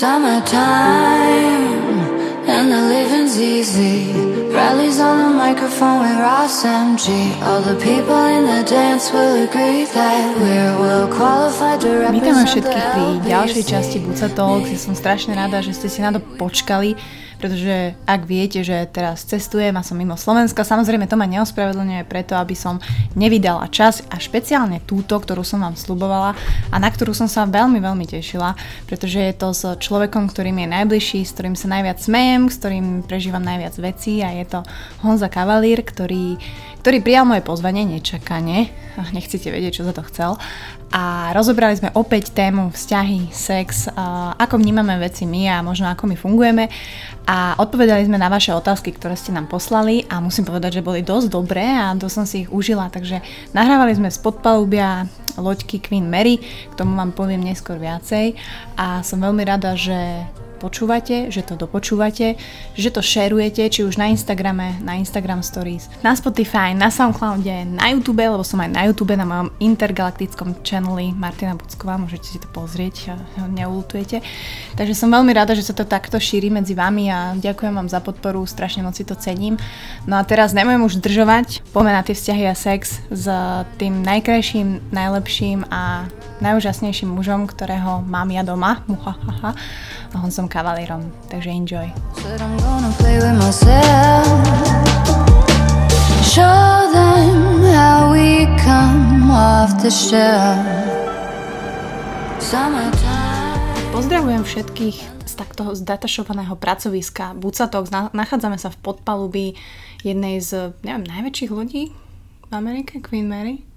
Summertime and the living's easy. Rallies on the microphone with Ross MG. All the people in the dance will agree that we're well qualified to represent Vítame všetkých pri ďalšej časti Buca Talks. Ja som strašne rada, že ste si na to počkali pretože ak viete, že teraz cestujem a som mimo Slovenska, samozrejme to ma neospravedlňuje preto, aby som nevydala čas a špeciálne túto, ktorú som vám slubovala a na ktorú som sa veľmi, veľmi tešila, pretože je to s človekom, ktorým je najbližší, s ktorým sa najviac smejem, s ktorým prežívam najviac vecí a je to Honza Kavalír, ktorý ktorý prijal moje pozvanie nečakane, nechcete vedieť, čo za to chcel. A rozobrali sme opäť tému vzťahy, sex, ako vnímame veci my a možno ako my fungujeme. A odpovedali sme na vaše otázky, ktoré ste nám poslali a musím povedať, že boli dosť dobré a dosť som si ich užila. Takže nahrávali sme z podpalubia loďky Queen Mary, k tomu vám poviem neskôr viacej. A som veľmi rada, že počúvate, že to dopočúvate, že to šerujete, či už na Instagrame, na Instagram Stories, na Spotify, na Soundcloude, na YouTube, lebo som aj na YouTube, na mojom intergalaktickom channeli Martina Bucková, môžete si to pozrieť, neulutujete. Takže som veľmi rada, že sa to takto šíri medzi vami a ďakujem vám za podporu, strašne moc si to cením. No a teraz nebudem už zdržovať, poďme na tie vzťahy a sex s tým najkrajším, najlepším a najúžasnejším mužom, ktorého mám ja doma. Muhahaha som Kavalierom, takže enjoy. Show them how we come off the Pozdravujem všetkých z takto zdatašovaného pracoviska Bucatok. Nachádzame sa v podpalubí jednej z, neviem, najväčších lodí v Amerike, Queen Mary.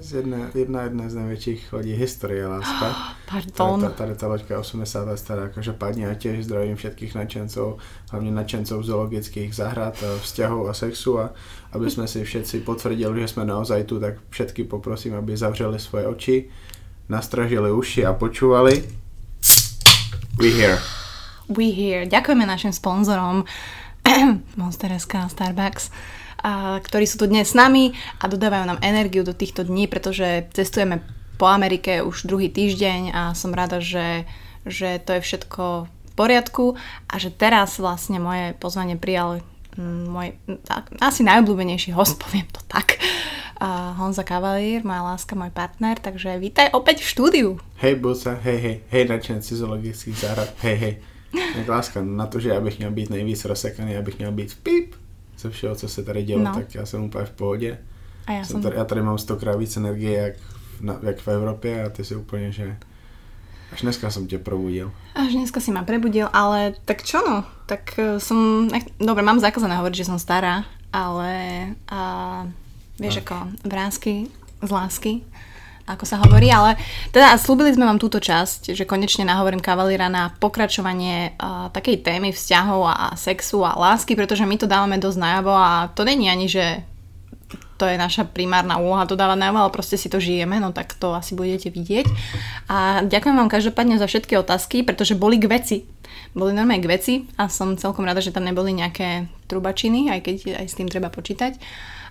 Z jedna, jedna, jedna z najväčších lodí histórie, láska. Pardon. Tady, tady tá loďka 80 let stará, každopádne a tiež zdravím všetkých nadšencov, hlavne nadšencov zoologických záhrad, vzťahov a sexu a aby sme si všetci potvrdili, že sme naozaj tu, tak všetky poprosím, aby zavřeli svoje oči, nastražili uši a počúvali. We here. We here. Ďakujeme našim sponzorom Monster SK Starbucks a, ktorí sú tu dnes s nami a dodávajú nám energiu do týchto dní, pretože cestujeme po Amerike už druhý týždeň a som rada, že, že to je všetko v poriadku a že teraz vlastne moje pozvanie prijal mm, môj tak, asi najobľúbenejší host, poviem to tak, a Honza Kavalír, moja láska, môj partner, takže vítaj opäť v štúdiu. Hej Buca, hej hej, hej nadšenci zoologických záhrad, hej hej. Tak láska, na to, že já bych měl být nejvíc rozsekaný, já bych měl být pip, ze všeho, co se tady dělo, no. tak já jsem úplně v pohodě. A já, jsem tady, já tady mám stokrát víc energie, jak, na, jak v Evropě a ty si úplně, že Až dneska som ťa probudil. Až dneska si ma prebudil, ale tak čo no? Tak uh, som... Dobre, mám zakázané hovoriť, že som stará, ale uh, vieš no. ako vrázky z lásky ako sa hovorí, ale teda slúbili sme vám túto časť, že konečne nahovorím kavalíra na pokračovanie uh, takej témy vzťahov a, sexu a lásky, pretože my to dávame dosť najavo a to není ani, že to je naša primárna úloha to dávať najavo, ale proste si to žijeme, no tak to asi budete vidieť. A ďakujem vám každopádne za všetky otázky, pretože boli k veci. Boli normálne k veci a som celkom rada, že tam neboli nejaké trubačiny, aj keď aj s tým treba počítať.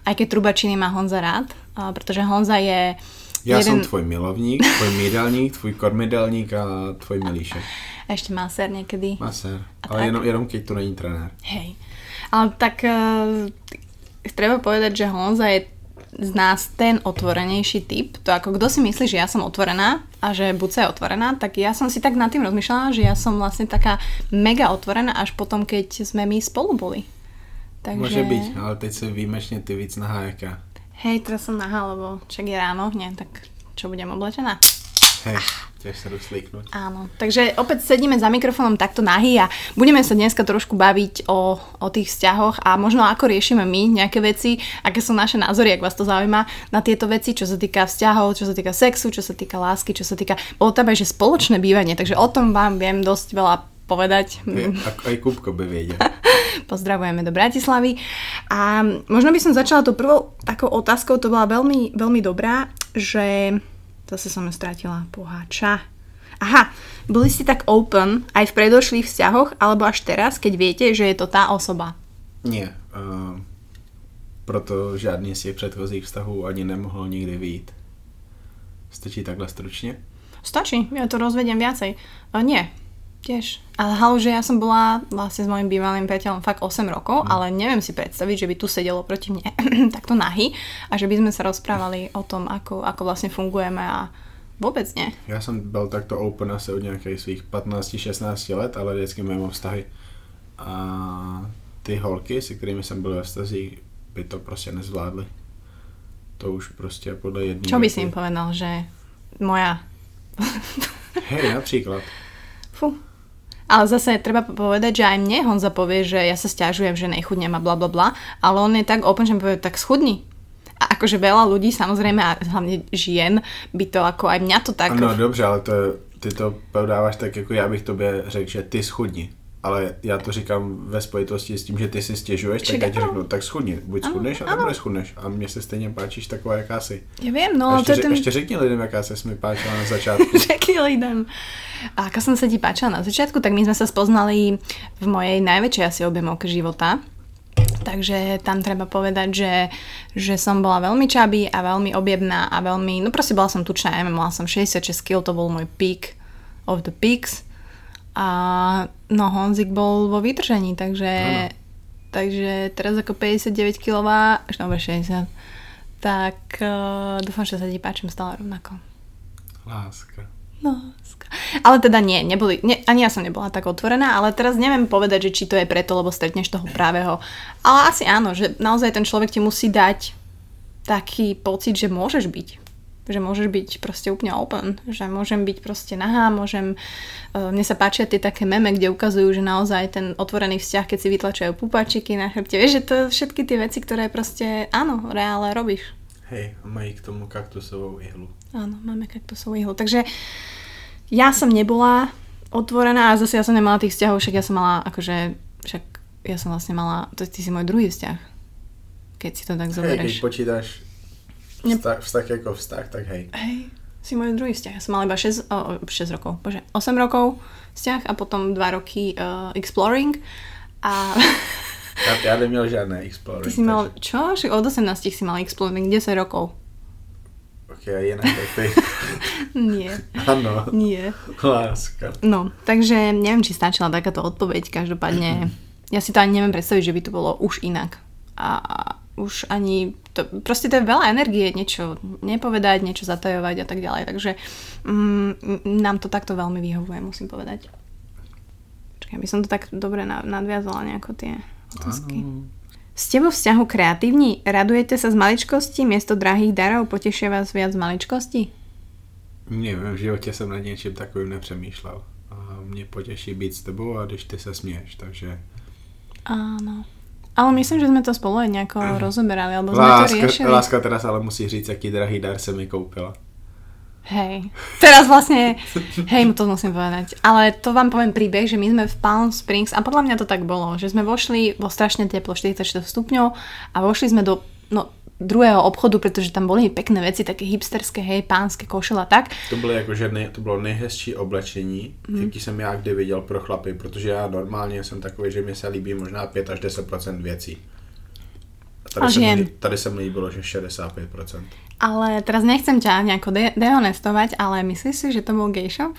Aj keď trubačiny má Honza rád, pretože Honza je ja jeden... som tvoj milovník, tvoj mídelník, tvoj kormidelník a tvoj milíšek. A ešte masér niekedy. Masér, ale jenom, jenom keď tu není trenér. Hej. Ale tak uh, treba povedať, že Honza je z nás ten otvorenejší typ. To ako kto si myslí, že ja som otvorená a že Buca je otvorená, tak ja som si tak nad tým rozmýšľala, že ja som vlastne taká mega otvorená až potom, keď sme my spolu boli. Takže... Môže byť, ale teď si výjimečne ty víc nahá jaká. Hej, teraz som nahá, lebo čak je ráno, nie, tak čo budem oblečená? Hej, tiež sa rozslíknuť. Áno, takže opäť sedíme za mikrofónom takto nahý a budeme sa dneska trošku baviť o, o tých vzťahoch a možno ako riešime my nejaké veci, aké sú naše názory, ak vás to zaujíma na tieto veci, čo sa týka vzťahov, čo sa týka sexu, čo sa týka lásky, čo sa týka... Bolo tam aj, že spoločné bývanie, takže o tom vám viem dosť veľa povedať. Aj, aj Kupko by vedel. Pozdravujeme do Bratislavy. A možno by som začala tou prvou takou otázkou, to bola veľmi, veľmi dobrá, že zase som ju strátila poháča. Aha, boli ste tak open aj v predošlých vzťahoch, alebo až teraz, keď viete, že je to tá osoba? Nie. Uh, proto žádný z těch předchozích vztahů ani nemohlo nikdy vyjít. Stačí takhle stručne? Stačí, ja to rozvediem viacej. Uh, nie, Tiež. Ale halu, že ja som bola vlastne s mojim bývalým priateľom fakt 8 rokov, Mhm. ale neviem si predstaviť, že by tu sedelo proti mne takto nahy a že by sme sa rozprávali o tom, ako, ako vlastne fungujeme a vôbec nie. Já jsem byl takto open asi od nějakých svých 15-16 let, ale vždycky mimo vztahy. A ty holky, se kterými jsem byl ve vztazích, by to prostě nezvládly. To už prostě podle jedné. Čo by si im povedal, že moja... Hej, například. Fú. Ale zase treba povedať, že aj mne Honza povie, že ja sa stiažujem, že nechudnem a bla bla bla, ale on je tak open, že mi povie, tak schudni. A akože veľa ľudí, samozrejme, a hlavne žien, by to ako aj mňa to tak... No dobře, ale to, ty to podáváš tak, jako já bych tobě řekl, že ty schudni. Ale já to říkám ve spojitosti s tím, že ty si stěžuješ, tak Však já ti řeknu, tak schudni. Buď schudneš, áno. anebo neschudneš. A mně se stejně páčíš taková, jaká jsi. Viem, A no, ještě, to je ten... ještě řekni lidem, jaká se mi páčila na začátku. Řekni lidem. A ako som sa ti páčila na začiatku, tak my sme sa spoznali v mojej najväčšej asi objemovke života. Takže tam treba povedať, že, že som bola veľmi čabý a veľmi objemná a veľmi, no proste bola som tučná, ja mala som 66 kg, to bol môj peak of the peaks. A no Honzik bol vo vytržení, takže, takže teraz ako 59 kg, až dobre 60, tak uh, dúfam, že sa ti páčim stále rovnako. Láska. No, ale teda nie, neboli, ne, ani ja som nebola tak otvorená, ale teraz neviem povedať, že či to je preto, lebo stretneš toho právého. Ale asi áno, že naozaj ten človek ti musí dať taký pocit, že môžeš byť. Že môžeš byť proste úplne open, že môžem byť proste nahá, môžem... Uh, mne sa páčia tie také meme, kde ukazujú, že naozaj ten otvorený vzťah, keď si vytlačajú pupačiky na chrbte, vieš, že to všetky tie veci, ktoré proste, áno, reále robíš. Hej, a mají k tomu kaktusovou ihlu. Áno, máme kaktusovú ihlu. Takže ja som nebola otvorená a zase ja som nemala tých vzťahov, však ja som mala, akože, však ja som vlastne mala, to ty si môj druhý vzťah. Keď si to tak Hej, keď zoberieš. Vztah, vztah jako vztah, tak hej. Hej, si môj druhý vzťah. Ja som mala iba 6, o, 6 rokov, bože, 8 rokov vzťah a potom 2 roky uh, exploring. A Já, já neměl žádné exploring. ty si mal, čo? Však od 18 si mal exploring, 10 rokov. Ok, a jinak tak ty. Nie, ano, nie. láska. No, takže neviem, či stačila takáto odpoveď. Každopádne, ja si to ani neviem predstaviť, že by to bolo už inak. A už ani, to, proste to je veľa energie, niečo nepovedať, niečo zatajovať a tak ďalej. Takže mm, nám to takto veľmi vyhovuje, musím povedať. Čakaj, aby som to tak dobre na- nadviazala nejako tie otázky. Ste vo vzťahu kreatívni? Radujete sa z maličkosti? Miesto drahých darov potešia vás viac maličkosti? Nevím, v životě jsem nad něčím takovým nepřemýšlel. A mě potěší být s tebou a když ty se směješ, takže... Áno. Ale myslím, že sme to spolu aj nejako rozoberali, alebo sme to Láska, riešili. láska teraz ale musí říct, jaký drahý dar se mi koupila. Hej. Teraz vlastne, hej, mu to musím povedať. Ale to vám poviem príbeh, že my sme v Palm Springs, a podľa mňa to tak bolo, že sme vošli vo strašne teplo, 44 stupňov a vošli sme do no, druhého obchodu, pretože tam boli pekné veci, také hipsterské, hej, pánske košele a tak. To bylo jako, že nej, to bylo nejhezčí oblečení, mm. jaký jsem já kdy viděl pro chlapy, protože já normálně jsem takový, že mi se líbí možná 5 až 10% věcí. A tady, A se mi, žien. tady se mi líbilo, že 65%. Ale teraz nechcem ťa nejako de- dehonestovať, ale myslíš si, že to bol gay shop?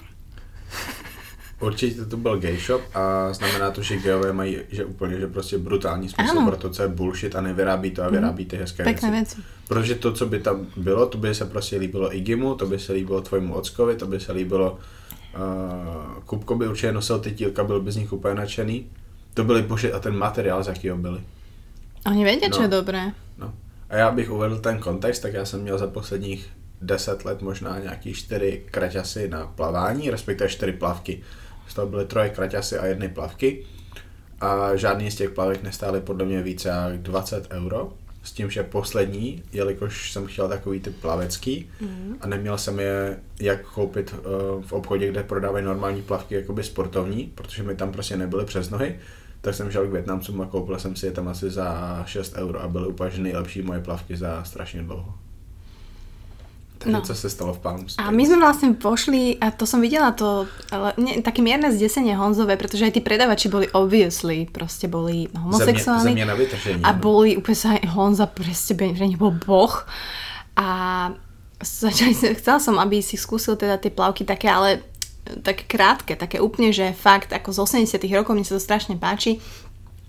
Určitě to byl gay shop a znamená to, že gayové mají že úplně že prostě brutální smysl Ano. pro to, co je bullshit a nevyrábí to a vyrábí ty hezké Pekné věci. veci. Protože to, co by tam bylo, to by se prostě líbilo Igimu, to by se líbilo tvojmu ockovi, to by se líbilo uh, Kupko by určitě nosil ty tílka, byl by z nich úplně nadšený. To byly bože a ten materiál, z jakýho byli. Oni čo No. je dobré. No. A já bych uvedl ten kontext, tak já jsem měl za posledních 10 let možná nějaký 4 kraťasy na plavání, respektive 4 plavky. Z toho byly troje kraťasy a jedny plavky. A žádný z těch plavek nestály podle mě více jak 20 euro. S tím, že poslední, jelikož jsem chtěl takový typ plavecký mm. a neměl jsem je jak koupit uh, v obchodě, kde prodávají normální plavky jakoby sportovní, protože mi tam prostě nebyly přes nohy, tak jsem šel k Větnamcům a koupil jsem si je tam asi za 6 euro a byly úplně nejlepší moje plavky za strašně dlouho. Takže No. co se stalo v Palm Springs? A my sme vlastne pošli, a to som videla to, ale nie, také mierne zdesenie Honzové, pretože aj tí predavači boli obviously, proste boli homosexuálni. země na vytržení. A no. boli úplne sa aj Honza proste, že nich bol boh. A začali, chcela som, aby si skúsil teda tie plavky také, ale také krátke, také úplne, že fakt ako z 80 rokov mne sa to strašne páči.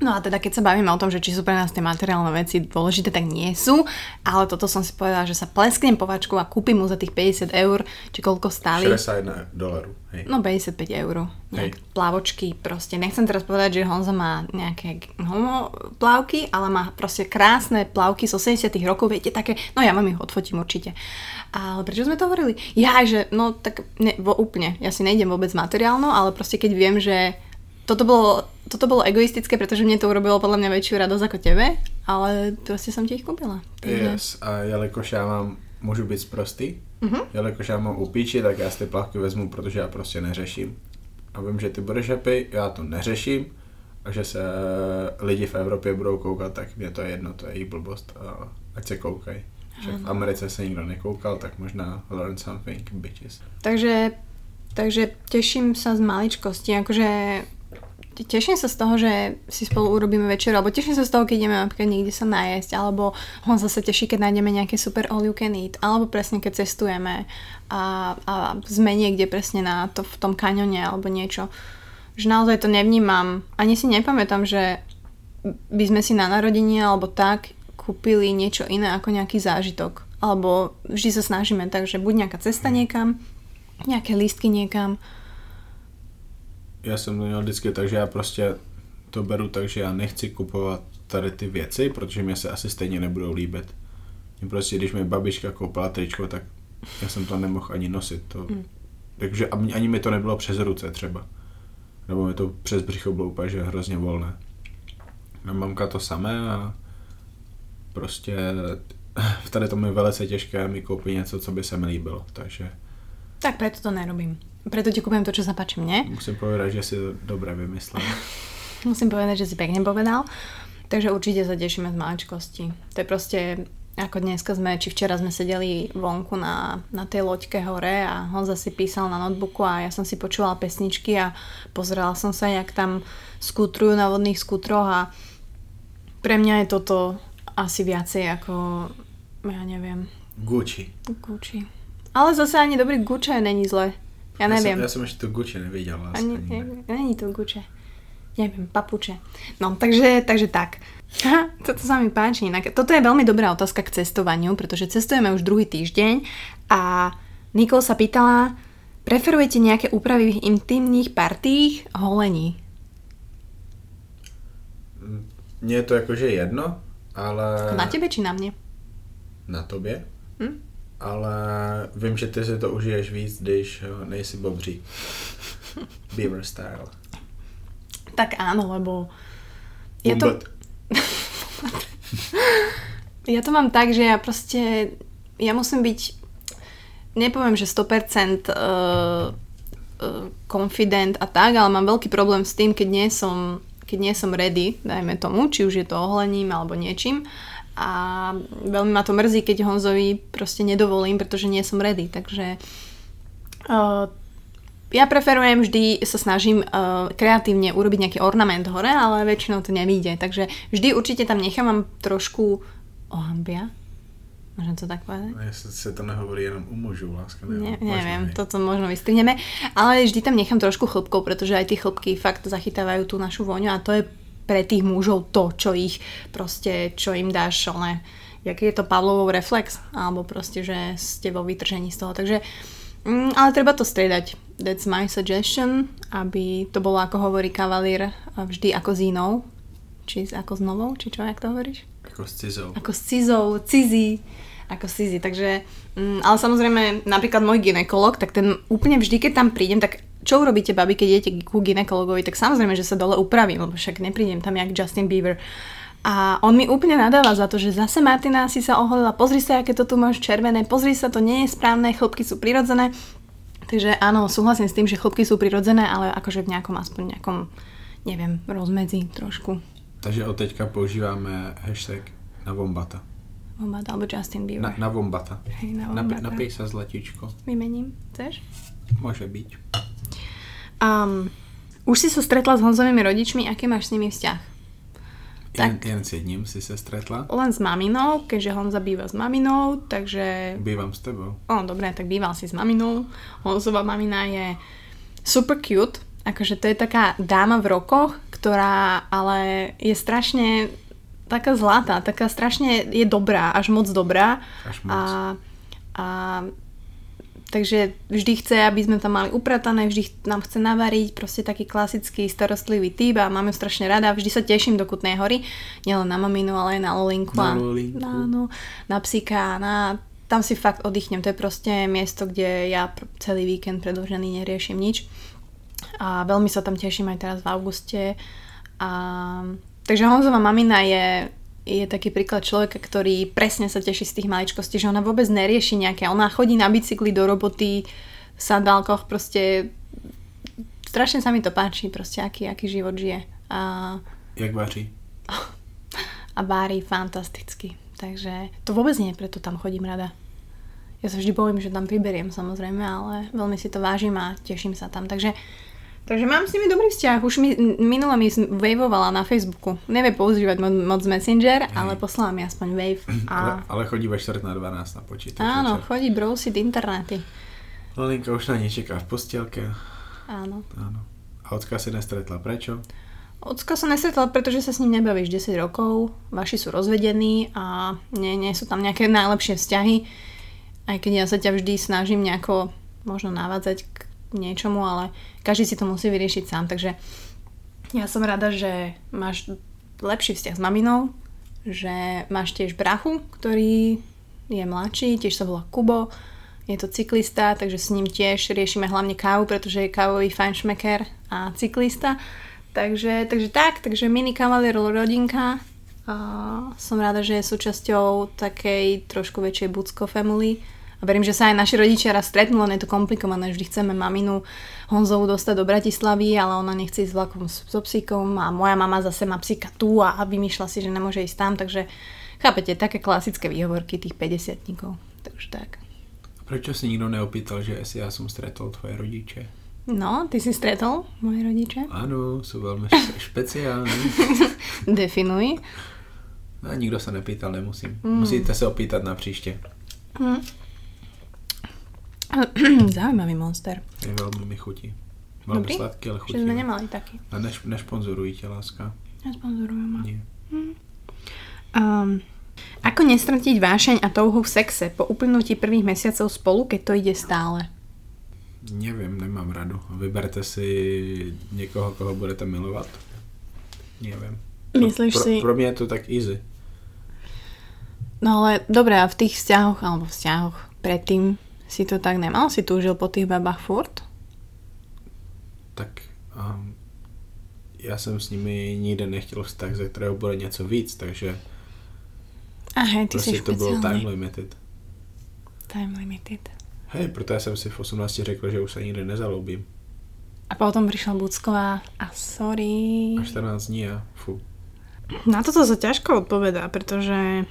No a teda keď sa bavíme o tom, že či sú pre nás tie materiálne veci dôležité, tak nie sú, ale toto som si povedala, že sa plesknem povačku a kúpim mu za tých 50 eur, či koľko stáli. 61 dolarů, hej. No 55 eur. Nejak plávočky proste. Nechcem teraz povedať, že Honza má nejaké homo plávky, ale má proste krásne plávky z 80 rokov, viete, také, no ja vám ich odfotím určite. Ale prečo sme to hovorili? Ja, že no tak ne, vo, úplne, ja si nejdem vôbec materiálno, ale proste keď viem, že toto bolo, toto bolo egoistické, pretože mne to urobilo podľa mňa väčšiu radosť ako tebe, ale proste som ti ich kúpila. Yes, a jelikož já mám, můžu být sprostý, Mhm. jelikož já mám upíči, tak já si ty plavky vezmu, protože já prostě neřeším. A vím, že ty budeš happy, já to neřeším, a že se lidi v Evropě budou koukat, tak mě to je jedno, to je jejich blbost a ať se koukají. V Americe se nikdo nekoukal, tak možná learn something, bitches. Takže, takže teším sa z maličkosti, akože teším sa z toho, že si spolu urobíme večer, alebo teším sa z toho, keď ideme napríklad niekde sa najesť, alebo on zase teší, keď nájdeme nejaké super all you can eat, alebo presne keď cestujeme a, a sme niekde presne na to, v tom kaňone alebo niečo. Že naozaj to nevnímam, ani si nepamätám, že by sme si na narodenie alebo tak kúpili niečo iné ako nejaký zážitok. Alebo vždy sa snažíme tak, že buď nejaká cesta niekam, nejaké lístky niekam. Já jsem to měl vždycky tak, že já prostě to beru tak, že já nechci kupovat tady ty věci, protože mě se asi stejně nebudou líbit. Mě prostě, když mi babička koupila tričko, tak já jsem to nemohl ani nosit. To, Mm. Takže ani, ani mi to nebylo přes ruce třeba. Nebo mi to přes břicho bylo úplně, že hrozně volné. A mamka to samé a prostě v tady tomu je velice těžké mi koupit něco, co by se mi líbilo. Takže Tak preto to nerobím. Preto ti kúpim to, čo sa páči mne. musím povedať, že si to dobre vymyslel. Musím povedať, že si pekne povedal. Takže určite sa tešíme z maličkosti. To je proste, ako dneska sme, či včera sme sedeli vonku na, na tej loďke hore a Honza si písal na notebooku a ja som si počúvala pesničky a pozerala som sa, jak tam skútrujú na vodných skútroch a pre mňa je toto asi viacej ako, ja neviem, Gucci. Gucci. Ale zase ani dobrý Gucci není zle. Ja neviem. Ja som, ja som ešte to Gucci nevidel. Ani, Ani, ne, není to guče. Neviem, papuče. No, takže, takže tak. Aha, toto sa mi páči. Inak, toto je veľmi dobrá otázka k cestovaniu, pretože cestujeme už druhý týždeň a Nikol sa pýtala, preferujete nejaké úpravy v intimných partích holení? Mne je to akože jedno, ale... Na tebe či na mne? Na tobě. Hm? Ale vím, že ty si to užiješ víc, když eh, nejsi bobří. Beaver style. Tak áno, lebo je to, ja to mám tak, že ja proste, ja musím byť, nepoviem, že 100% uh, uh, confident a tak, ale mám veľký problém s tým, keď nie som, keď nie som ready, dajme tomu, či už je to oholením alebo niečím. A veľmi ma to mrzí, keď Honzovi proste nedovolím, pretože nie som ready. Takže uh, ja preferujem vždy, sa snažím uh, kreatívne urobiť nejaký ornament hore, ale väčšinou to nevíde. Takže vždy určite tam nechávam trošku ohambia. Môžem to tak povedať? Jestli se to nehovorí jenom u mužů, láska. Ne, Možno, neviem, hej. toto možno vystrihneme, ale vždy tam nechám trošku chlpkov, pretože aj tie chlpky fakt zachytávajú tú našu voňu a to je pre tých mužov to, čo ich proste, čo im dáš, one, jaký je to Pavlovov reflex, alebo proste, že ste vo vytržení z toho, takže mm, ale treba to striedať. That's my suggestion, aby to bolo, ako hovorí kavalír, vždy ako s inou, či ako s novou, či čo, jak to hovoríš? Jako s cizou. ako s cizou, cizí, ako s cizí, takže, mm, ale samozrejme, napríklad môj ginekolog, tak ten úplne vždy, keď tam prídem, tak čo urobíte, babi, keď idete ku ginekologovi, tak samozrejme, že sa dole upravím, lebo však neprídem tam jak Justin Bieber. A on mi úplne nadáva za to, že zase Martina si sa oholila, pozri sa, aké to tu máš červené, pozri sa, to nie je správne, chlopky sú prirodzené. Takže áno, súhlasím s tým, že chlopky sú prirodzené, ale akože v nejakom aspoň nejakom, neviem, rozmedzi trošku. Takže od teďka používáme hashtag na vombata. Bombard alebo Justin Bieber. Na, na vombata. Hej, na Wombata. napij sa zlatíčko. Vymením, chceš? Môže byť. Um, už si sa stretla s Honzovými rodičmi, aký máš s nimi vzťah? Jen, Tak. jen s jedním si se stretla. Len s maminou, keďže Honza býva s maminou, takže... Bývam s tebou. O, dobre, tak býval si s maminou. Honzová mamina je super cute, akože to je taká dáma v rokoch, ktorá ale je strašne taká zlatá, taká strašne je dobrá, až moc dobrá. Až moc. A, a takže vždy chce, aby sme tam mali upratané, vždy nám chce navariť, proste taký klasický starostlivý typ a máme ju strašne rada. Vždy sa teším do Kutnej hory, nielen na maminu, ale aj na Lolinku. Na Lolinku. Na, no, na psíka, na tam si fakt oddychnem. To je proste miesto, kde ja celý víkend predlžený neriešim nič. A veľmi sa tam teším aj teraz v auguste. A, takže Honzová mamina je, je taký príklad človeka, ktorý presne sa teší z tých maličkostí, že ona vôbec nerieši nejaké. Ona chodí na bicykli do roboty, v sandálkoch, proste strašne sa mi to páči, proste aký, aký život žije. A, Jak vaří? a vári fantasticky. Takže to vôbec nie, preto tam chodím rada. Ja sa vždy bojím, že tam priberiem samozrejme, ale veľmi si to vážim a teším sa tam. Takže, takže mám s nimi dobrý vzťah. Už mi minule mi waveovala na Facebooku. Nevie používať moc, moc Messenger, Hej. ale poslala mi aspoň wave. Ale, A ale chodí ve čtvrt na 12 na počítač. áno, večer. chodí brousiť internety. Lolinka už na nej čeká v postielke. Áno. Áno. A ocka si nestretla. Prečo? Ocka sa nestretla, pretože sa s ním nebavíš 10 rokov, vaši sú rozvedení a nie, nie sú tam nejaké najlepšie vzťahy. Aj keď ja sa ťa vždy snažím nejako možno navádzať k niečomu, ale každý si to musí vyriešiť sám. Takže ja som rada, že máš lepší vzťah s maminou, že máš tiež brachu, ktorý je mladší, tiež sa volá Kubo, je to cyklista, takže s ním tiež riešime hlavne kávu, pretože je kávový fajnšmeker a cyklista. Takže, takže tak, takže mini kavalier rodinka. A som rada, že je súčasťou takej trošku väčšej Bucko family. A verím, že sa aj naši rodičia raz stretnú, len je to komplikované. Vždy chceme maminu Honzovu dostať do Bratislavy, ale ona nechce ísť vlakom s- so psíkom a moja mama zase má psíka tu a vymýšľa si, že nemôže ísť tam, takže chápete, také klasické výhovorky tých 50 Takže tak. Prečo si nikto neopýtal, že si ja som stretol tvoje rodiče? No, ty si stretol moje rodiče? Áno, sú veľmi špe- špeciálni. Definuj. A nikto sa nepýtal, nemusím. Mm. Musíte sa opýtať na príšte. Zaujímavý monster. Je veľmi mi chutí. Veľmi Dobrý? sladký, ale chutí. Čiže sme nemali taký. A neš, nešponzorujte, láska. Nesponzorujem ma. Nie. Um, ako nestratiť vášeň a touhu v sexe po uplynutí prvých mesiacov spolu, keď to ide stále? Neviem, nemám radu. Vyberte si niekoho, koho budete milovat. Neviem. Myslíš pro, si- Pro mňa je to tak easy. No ale dobre, a v tých vzťahoch, alebo vzťahoch predtým si to tak nemal? Si túžil po tých babách furt? Tak um, já jsem s nimi nikdy nechtěl vztah, ze kterého bude něco víc, takže A hej, ty si prostě to bylo time limited. Time limited. Hej, proto já jsem si v 18 řekl, že už se nikdy nezalobím. A potom prišla Bucková a sorry. A 14 dní a fu. Na toto sa ťažko odpovedá, pretože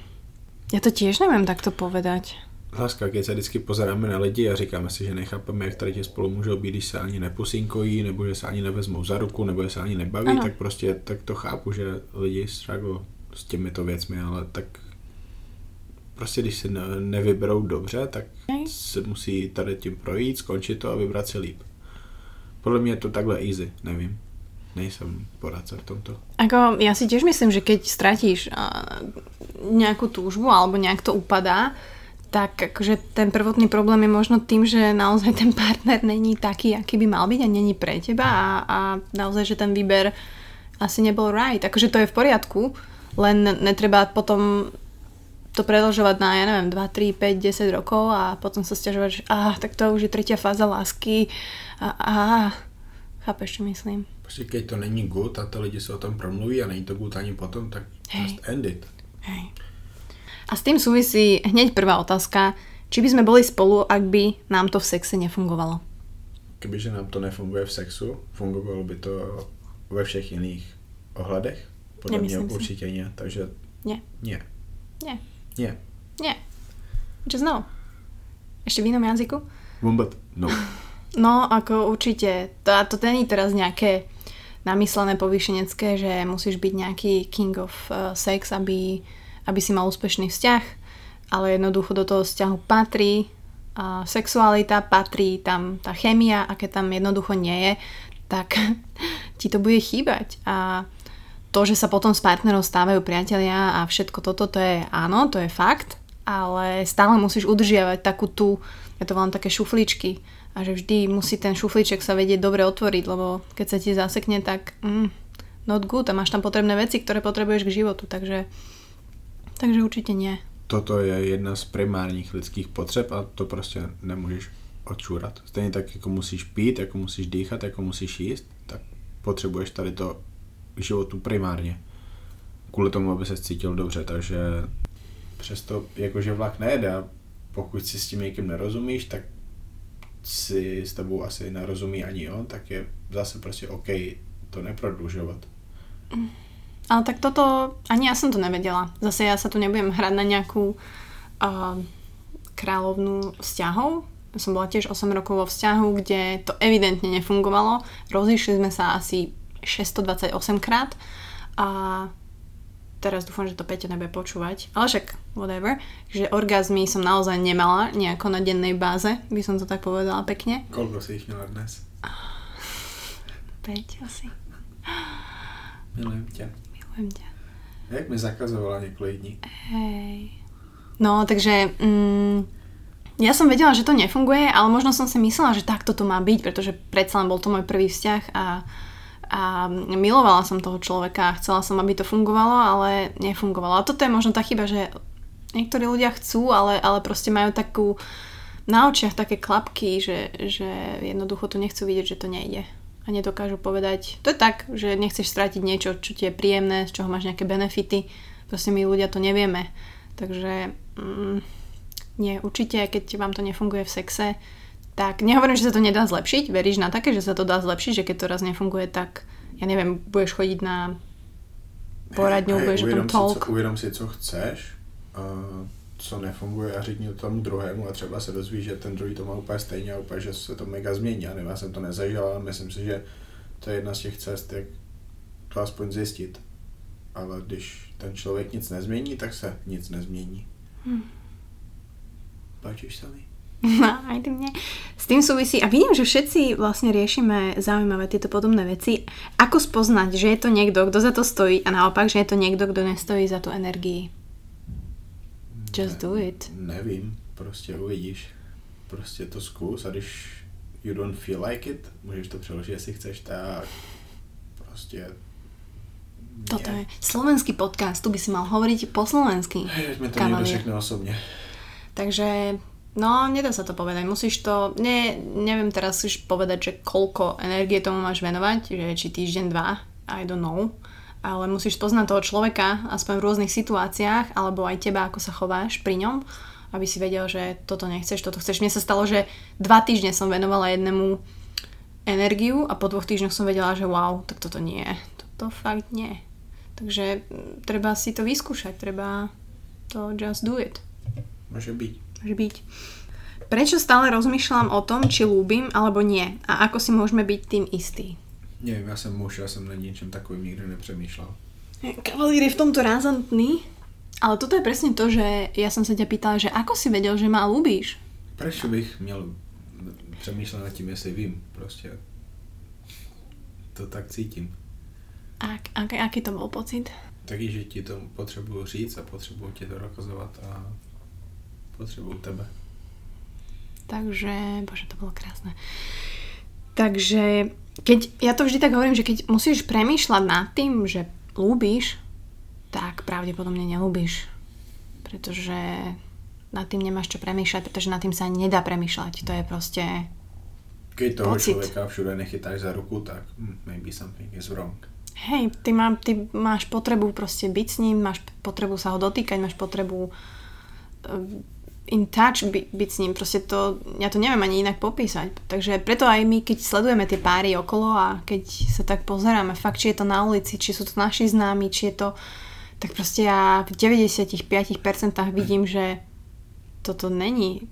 ja to tiež neviem takto povedať. Láska, keď se vždycky pozeráme na lidi a říkáme si, že nechápeme, jak tady spolu můžou být, když se ani nepusinkojí, nebo že se ani nevezmou za ruku, nebo že se ani nebaví, Ano. tak prostě tak to chápu, že lidi struggle s těmito věcmi, ale tak prostě když si ne, nevyberou dobře, tak se musí tady tím projít, skončit to a vybrat si líp. Podle mě je to takhle easy, nevím. Nejsem poradce v tomto. Ako, ja si tiež myslím, že keď stratíš a, nejakú túžbu alebo nejak to upadá, tak akože ten prvotný problém je možno tým, že naozaj ten partner není taký, aký by mal byť a není pre teba a, a naozaj, že ten výber asi nebol right. Akože to je v poriadku, len netreba potom to predlžovať na, ja neviem, 2, 3, 5, 10 rokov a potom sa stiažovať, že ah, tak to už je tretia fáza lásky a, a chápeš, čo myslím? Prostě keď to není good a ty lidi se o tom promluví a není to good ani potom, tak Hej. just end it. Hej. A s tým súvisí hneď prvá otázka. Či by sme boli spolu, ak by nám to v sexe nefungovalo? Kdybyže nám to nefunguje v sexu, fungovalo by to ve všech jiných ohledech? Podle mě Nemyslím si. určitě ne, takže Nie. nie. Nie. Nie. Nie. Just no. Ešte v inom jazyku? Vůbec. No. No, ako určite. To, a to není teraz nejaké namyslené povýšenecké, že musíš byť nejaký king of uh, sex, aby, aby si mal úspešný vzťah, ale jednoducho do toho vzťahu patrí a sexualita patrí, tam tá chemia a keď tam jednoducho nie je, tak ti to bude chýbať. A to, že sa potom s partnerom stávajú priatelia a všetko toto, to je áno, to je fakt, ale stále musíš udržiavať takú tú, ja to volám také šufličky, a že vždy musí ten šufliček sa vedieť dobre otvoriť, lebo keď sa ti zasekne, tak mm, not good a máš tam potrebné veci, ktoré potrebuješ k životu, takže, takže určite nie toto je jedna z primárních lidských potřeb a to prostě nemůžeš odčúrat. Stejně tak, jako musíš pít, jako musíš dýchat, jako musíš jíst, tak potřebuješ tady to k životu primárně. Kvůli tomu, aby se cítil dobře, takže přesto, jakože vlak nejede a pokud si s tím někým nerozumíš, tak si s tebou asi nerozumí ani on, tak je zase prostě OK to neprodlužovat. Mm. Ale tak toto, ani ja som to nevedela. Zase ja sa tu nebudem hrať na nejakú uh, kráľovnú vzťahov. Ja som bola tiež 8 rokov vo vzťahu, kde to evidentne nefungovalo. Rozišli sme sa asi 628 krát a teraz dúfam, že to Peťa nebude počúvať, ale však whatever, že orgazmy som naozaj nemala nejako na dennej báze, by som to tak povedala pekne. Koľko si ich mala dnes? 5 asi. Milujem ťa. Milujem ťa. Jak mi zakazovala niekoľko dní. Hej. No, takže mm, ja som vedela, že to nefunguje, ale možno som si myslela, že takto to má byť, pretože predsa len bol to môj prvý vzťah a, a milovala som toho človeka a chcela som, aby to fungovalo, ale nefungovalo. A toto je možno tá chyba, že niektorí ľudia chcú, ale, ale proste majú takú na očiach také klapky, že, že jednoducho to nechcú vidieť, že to nejde a nedokážu povedať, to je tak, že nechceš strátiť niečo, čo ti je príjemné, z čoho máš nejaké benefity. Proste my ľudia to nevieme. Takže mm, nie, určite, keď vám to nefunguje v sexe, tak nehovorím, že sa to nedá zlepšiť, veríš na také, že sa to dá zlepšiť, že keď to raz nefunguje, tak ja neviem, budeš chodiť na poradňu, hey, budeš o tom talk. Si, co, uvědom si, co chceš, uh, co nefunguje a řekni to tomu druhému a třeba se dozví, že ten druhý to má úplně stejně a úplně, že se to mega změní. Já nevím, já jsem to nezažil, ale myslím si, že to je jedna z těch cest, jak to aspoň zjistit. Ale když ten člověk nic nezmění, tak se nic nezmění. Hmm. Páčiš sa mi? No, aj mne. S tým súvisí, a vidím, že všetci vlastne riešime zaujímavé tieto podobné veci. Ako spoznať, že je to niekto, kto za to stojí a naopak, že je to niekto, kto nestojí za tú energii? Just do it. Nevím, prostě uvidíš. Prostě to zkus a když you don't feel like it, můžeš to přeložit, jestli chceš, tak prostě Toto je slovenský podcast, tu by si mal hovoriť po slovensky. Hej, to niekto osobne. Takže, no, nedá sa to povedať. Musíš to, ne, neviem teraz už povedať, že koľko energie tomu máš venovať, že či týždeň, dva, I don't know ale musíš poznať toho človeka, aspoň v rôznych situáciách, alebo aj teba, ako sa chováš pri ňom, aby si vedel, že toto nechceš, toto chceš. Mne sa stalo, že dva týždne som venovala jednému energiu a po dvoch týždňoch som vedela, že wow, tak toto nie, toto fakt nie. Takže treba si to vyskúšať, treba to just do it. Môže byť. Môže byť. Prečo stále rozmýšľam o tom, či ľúbim alebo nie a ako si môžeme byť tým istý? Neviem, ja som muž, ja som na niečom takovým nikdy nepřemýšľal. Kavalír je v tomto razantný, ale toto je presne to, že ja som sa ťa pýtala, že ako si vedel, že ma ľúbíš? Prečo bych měl přemýšľať nad tím, jestli vím, proste. To tak cítim. A, ak, aký to bol pocit? Taký, že ti to potřebuju říct a potřebuju ti to dokazovať a potřebuju tebe. Takže, bože, to bolo krásne. Takže keď, ja to vždy tak hovorím, že keď musíš premýšľať nad tým, že ľúbiš, tak pravdepodobne nelúbiš. Pretože nad tým nemáš čo premýšľať, pretože nad tým sa nedá premýšľať. To je proste Keď toho pocit. človeka všude nechytáš za ruku, tak hm, maybe something is wrong. Hej, ty, má, ty máš potrebu proste byť s ním, máš potrebu sa ho dotýkať, máš potrebu in touch by, byť s ním. Proste to, ja to neviem ani inak popísať. Takže preto aj my, keď sledujeme tie páry okolo a keď sa tak pozeráme, fakt, či je to na ulici, či sú to naši známi, či je to... Tak proste ja v 95% vidím, že toto není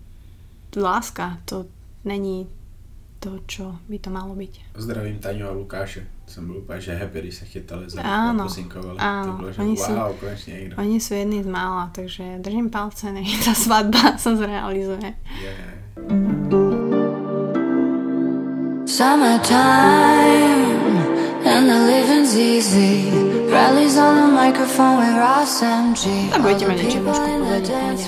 láska, to není to, čo by to malo byť. Zdravím Taňu a Lukáša. Som bol úplne, že hepery sa chytali za áno, posinkovali. Áno, to bolo, že oni wow, sú, konečne niekto. Oni sú jedni z mála, takže držím palce, nech tá svadba sa zrealizuje. Yeah. Summertime tak budete mať niečo povedať.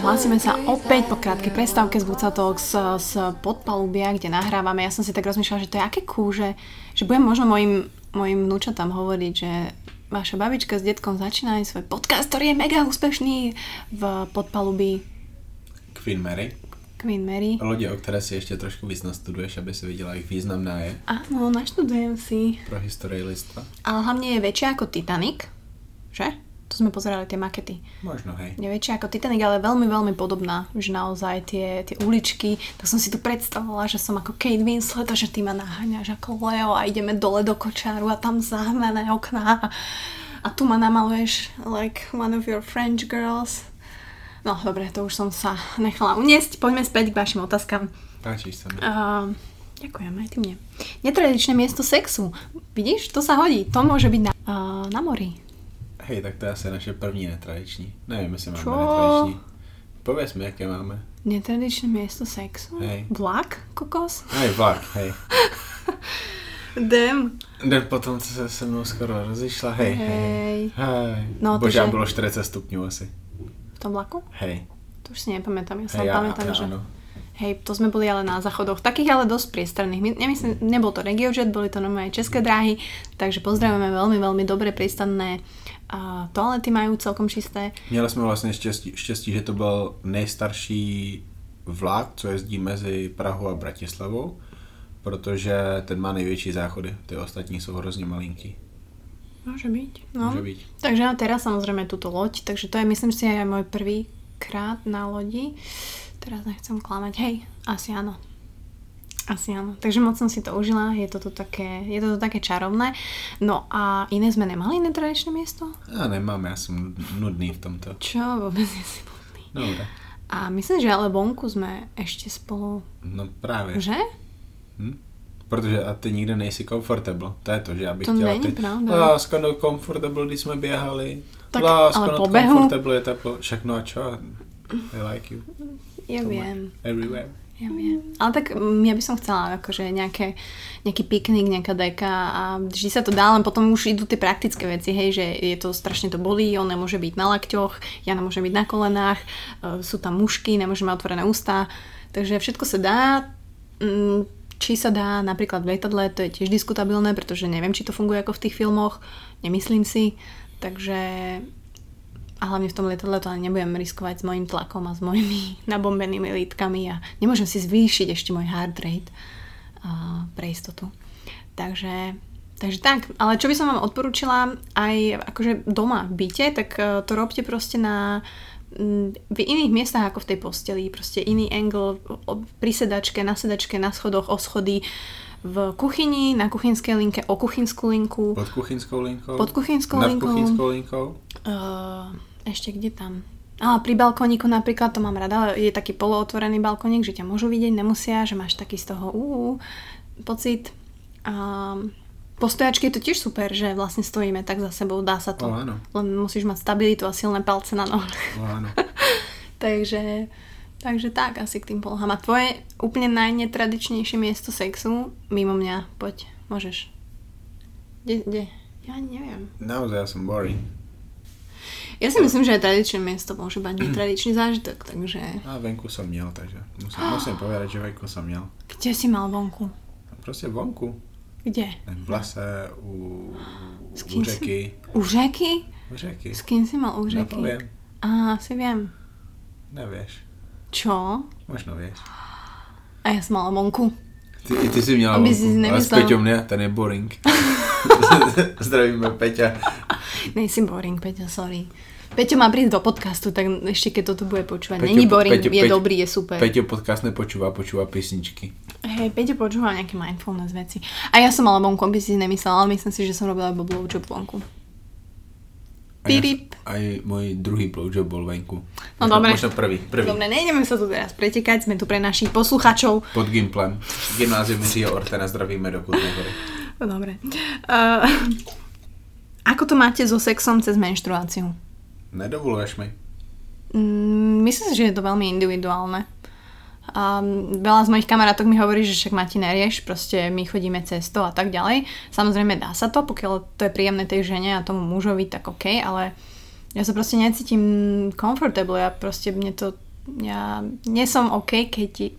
Hlásime sa opäť po krátkej prestávke z Buca Talks z podpalubia, kde nahrávame. Ja som si tak rozmýšľala, že to je aké kúže, že budem možno mojim, mojim vnúčatám hovoriť, že vaša babička s detkom začínajú svoj podcast, ktorý je mega úspešný v podpalubí Queen Mary. Queen Mary. Lode, o které si ještě trošku víc nastuduješ, aby si viděla, jak významná je Áno, naštudujem si. pro historii lidstva. Ale hlavne je väčšia ako Titanic, že? To sme pozerali tie makety. Možno, hej. Je väčšia ako Titanic, ale veľmi, veľmi podobná. Že naozaj tie, tie uličky, tak som si tu predstavovala, že som ako Kate Winslet a že ty ma naháňaš ako Leo a ideme dole do kočáru a tam zahmené okná a tu ma namaluješ like one of your French girls. No, dobre, to už som sa nechala uniesť. Poďme späť k vašim otázkam. Páčiš sa mi. Uh, ďakujem, aj ty mne. Netradičné miesto sexu. Vidíš, to sa hodí. To môže byť na, uh, na mori. Hej, tak to je asi naše první netradiční. Nevím, jestli máme Čo? netradiční. Pověz mi, jaké máme. Netradičné miesto sexu? Hej. Vlak, kokos? Hej, vlak, hej. Dem. Den potom, co se se mnou skoro rozišla, hej, hej. Hej. Hej. No, Bože, takže- bylo 40 stupňů asi. Tom vlaku? Hej. To už si nepamätám. Ja sa ja, pamätám, ja, že... áno. Hej, to sme boli ale na záchodoch, takých ale dosť priestranných. My- Nemyslím, nebol to RegioJet, boli to normálne české dráhy, takže pozdravujeme veľmi, veľmi dobre pristanné a toalety majú celkom čisté. Měli jsme vlastně štěstí, štěstí, že to byl nejstarší vlak, co jezdí mezi Prahou a Bratislavou, protože ten má největší záchody, ty ostatní jsou hrozně malinký. Môže byť. No. Může být. Takže ja teraz samozrejme túto loď, takže to je myslím si aj môj prvý krát na lodi. Teraz nechcem klamať. Hej, asi áno. Asi áno. Takže moc som si to užila, je to tu také, je to tu také čarovné. No a iné sme nemali netradičné miesto? Já nemám, já jsem nud- nudný v tomto. Čo? Vôbec nie si blbý. Dobre. A myslím, že ale vonku sme ešte spolu, No právě. že? Hm? Protože a ty nikde nejsi comfortable. To je to, že já bych To chtěla není ty... pravda. Láska, no comfortable, když jsme běhali. Tak, Láska, ale no po behu- comfortable je teplo. Však no a čo? I like you. Ja To má- viem. Everywhere. Ja viem. Ale tak mm, ja by som chcela akože nejaké, nejaký piknik, nejaká deka a vždy sa to dá, len potom už idú tie praktické veci, hej, že je to strašne to bolí, on nemôže byť na lakťoch, ja nemôžem byť na kolenách, e, sú tam mušky, nemôžeme mať otvorené ústa, takže všetko sa dá. Či sa dá napríklad v lietadle, to je tiež diskutabilné, pretože neviem, či to funguje ako v tých filmoch, nemyslím si, takže a hlavne v tom lietadle to ani nebudem riskovať s mojim tlakom a s mojimi nabombenými lítkami a nemôžem si zvýšiť ešte môj heart rate a, pre istotu. Takže, takže tak, ale čo by som vám odporúčila aj akože doma v byte, tak e, to robte proste na mm, v iných miestach ako v tej posteli, proste iný angle pri sedačke, na sedačke, na schodoch, o schody, v kuchyni, na kuchynskej linke, o kuchynskú linku, Pod kuchynskou linkou? Pod kuchynskou Nad linkou. kuchynskou linkou? Uh, ešte kde tam? A pri balkóniku napríklad, to mám rada, je taký polootvorený balkónik, že ťa môžu vidieť, nemusia, že máš taký z toho uh, pocit. Um, po stojačke je to tiež super, že vlastne stojíme tak za sebou, dá sa to. O, áno. Len musíš mať stabilitu a silné palce na nohách. No, takže, takže tak asi k tým polohám. A tvoje úplne najnetradičnejšie miesto sexu, mimo mňa, poď, môžeš. Kde, kde? Ja neviem. Naozaj ja som boring. Ja si myslím, že aj tradičné miesto môže mať netradičný zážitok, takže... A venku som měl, takže musím, musím povedať, že venku som měl. Kde si mal vonku? Proste vonku. Kde? V lese, u, S u kým si- řeky. U řeky? U řeky. S kým si mal u řeky? Nepoviem. Á, si viem. Nevieš. Čo? Možno vieš. A ja som mala vonku. Ty, ty si měla Aby si ale s. Peťom ne, ten je boring. Zdravíme Peťa. Nejsi boring, Peťo, sorry. Peťo má prísť do podcastu, tak ešte keď toto bude počúvať. Peťo- Není boring, Peťo- je Peťo- dobrý, je super. Peťo podcast nepočúva, počúva písničky. Hej, Peťo počúva nejaké mindfulness veci. A ja som mala vonku, aby si nemyslela, ale myslím si, že som robila iba blowjob vonku. Ja, Pirip. aj môj druhý blowjob bol venku. No možno, dobre. Možno prvý. prvý. Dobre, nejdeme sa tu teraz pretekať, sme tu pre našich posluchačov. Pod Gimplem. Gymnázium Jiřího Ortena zdravíme do Kutnej Dobre. Uh, ako to máte so sexom cez menštruáciu? Nedovoluješ mi. Mm, myslím si, že je to veľmi individuálne. A veľa z mojich kamarátok mi hovorí, že však Mati nerieš, proste my chodíme cesto a tak ďalej. Samozrejme dá sa to, pokiaľ to je príjemné tej žene a tomu mužovi, tak OK, ale ja sa proste necítim comfortable, ja proste mne to, ja nie som OK, keď,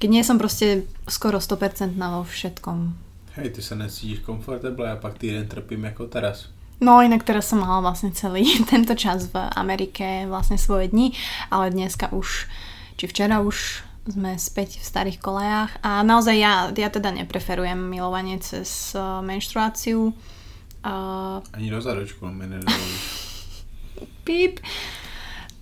keď nie som proste skoro 100% vo všetkom. Hej, ty sa necítiš comfortable a pak týden trpím ako teraz. No inak teraz som mala vlastne celý tento čas v Amerike vlastne svoje dni, ale dneska už či včera už sme späť v starých kolejách a naozaj ja, ja teda nepreferujem milovanie cez uh, menštruáciu. Uh, Ani mi Píp.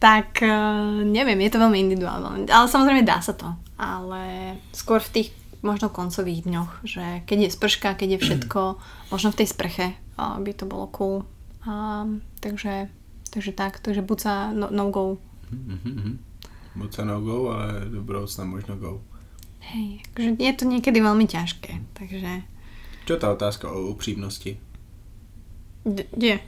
Tak uh, neviem, je to veľmi individuálne. Ale samozrejme dá sa to. Ale skôr v tých možno koncových dňoch, že keď je sprška, keď je všetko, možno v tej sprche uh, by to bolo cool. Uh, takže, takže tak, takže buď sa no, no go. Mm-hmm moc no go, ale do budoucna možno go. Hej, akože je to niekedy veľmi ťažké, takže... Čo tá otázka o upřímnosti? Kde?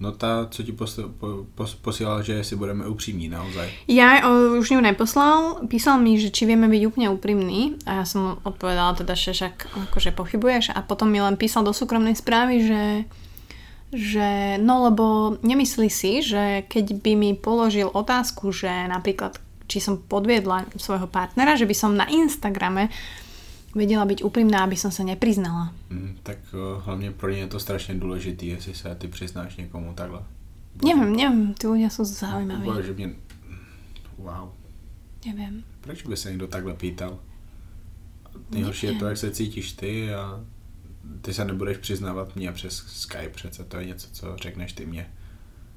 No tá, co ti posl- po, pos- posielala, že si budeme upřímní naozaj. Ja o, už ňu neposlal, písal mi, že či vieme byť úplne úprimní a ja som odpovedala teda, že však akože pochybuješ a potom mi len písal do súkromnej správy, že že no lebo nemyslí si, že keď by mi položil otázku, že napríklad či som podviedla svojho partnera, že by som na Instagrame vedela byť úprimná, aby som sa nepriznala. Mm, tak uh, hlavne pro ně je to strašne dôležité, jestli sa ty priznáš niekomu takhle. Neviem, neviem, tí ľudia sú zaujímaví. Bože, že mne... Wow. Neviem. Prečo by sa niekto takhle pýtal? Nejhorší je to, jak se cítíš ty a ty se nebudeš přiznávat mě přes Skype přece, to je něco, co řekneš ty mě.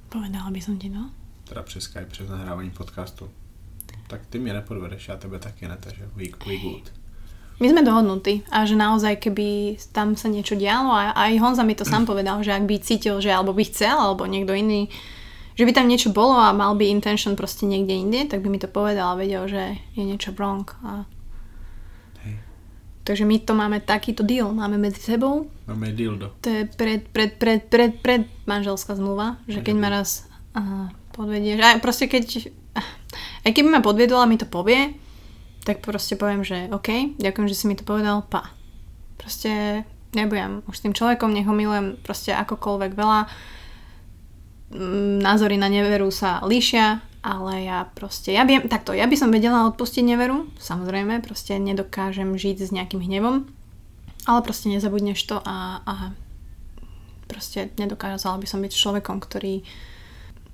Povedala by som ti, no. Teda přes Skype, přes nahrávání podcastu. Tak ty mě nepodvedeš, já tebe taky ne, takže we, we good. My sme dohodnutí a že naozaj, keby tam sa niečo dialo a aj Honza mi to sám povedal, že ak by cítil, že alebo by chcel, alebo niekto iný, že by tam niečo bolo a mal by intention proste niekde inde, tak by mi to povedal a vedel, že je niečo wrong a Takže my to máme takýto deal, máme medzi sebou. Máme do. To je pred, pred, pred, pred, pred manželská zmluva, že keď ma raz aha, podvedieš, aj proste keď, aj keby ma podviedol a mi to povie, tak proste poviem, že OK, ďakujem, že si mi to povedal, pa. Proste nebudem už s tým človekom, nech ho milujem proste akokoľvek veľa. Názory na neveru sa líšia, ale ja proste, ja viem, takto, ja by som vedela odpustiť neveru, samozrejme, proste nedokážem žiť s nejakým hnevom, ale proste nezabudneš to a, a proste nedokázala by som byť človekom, ktorý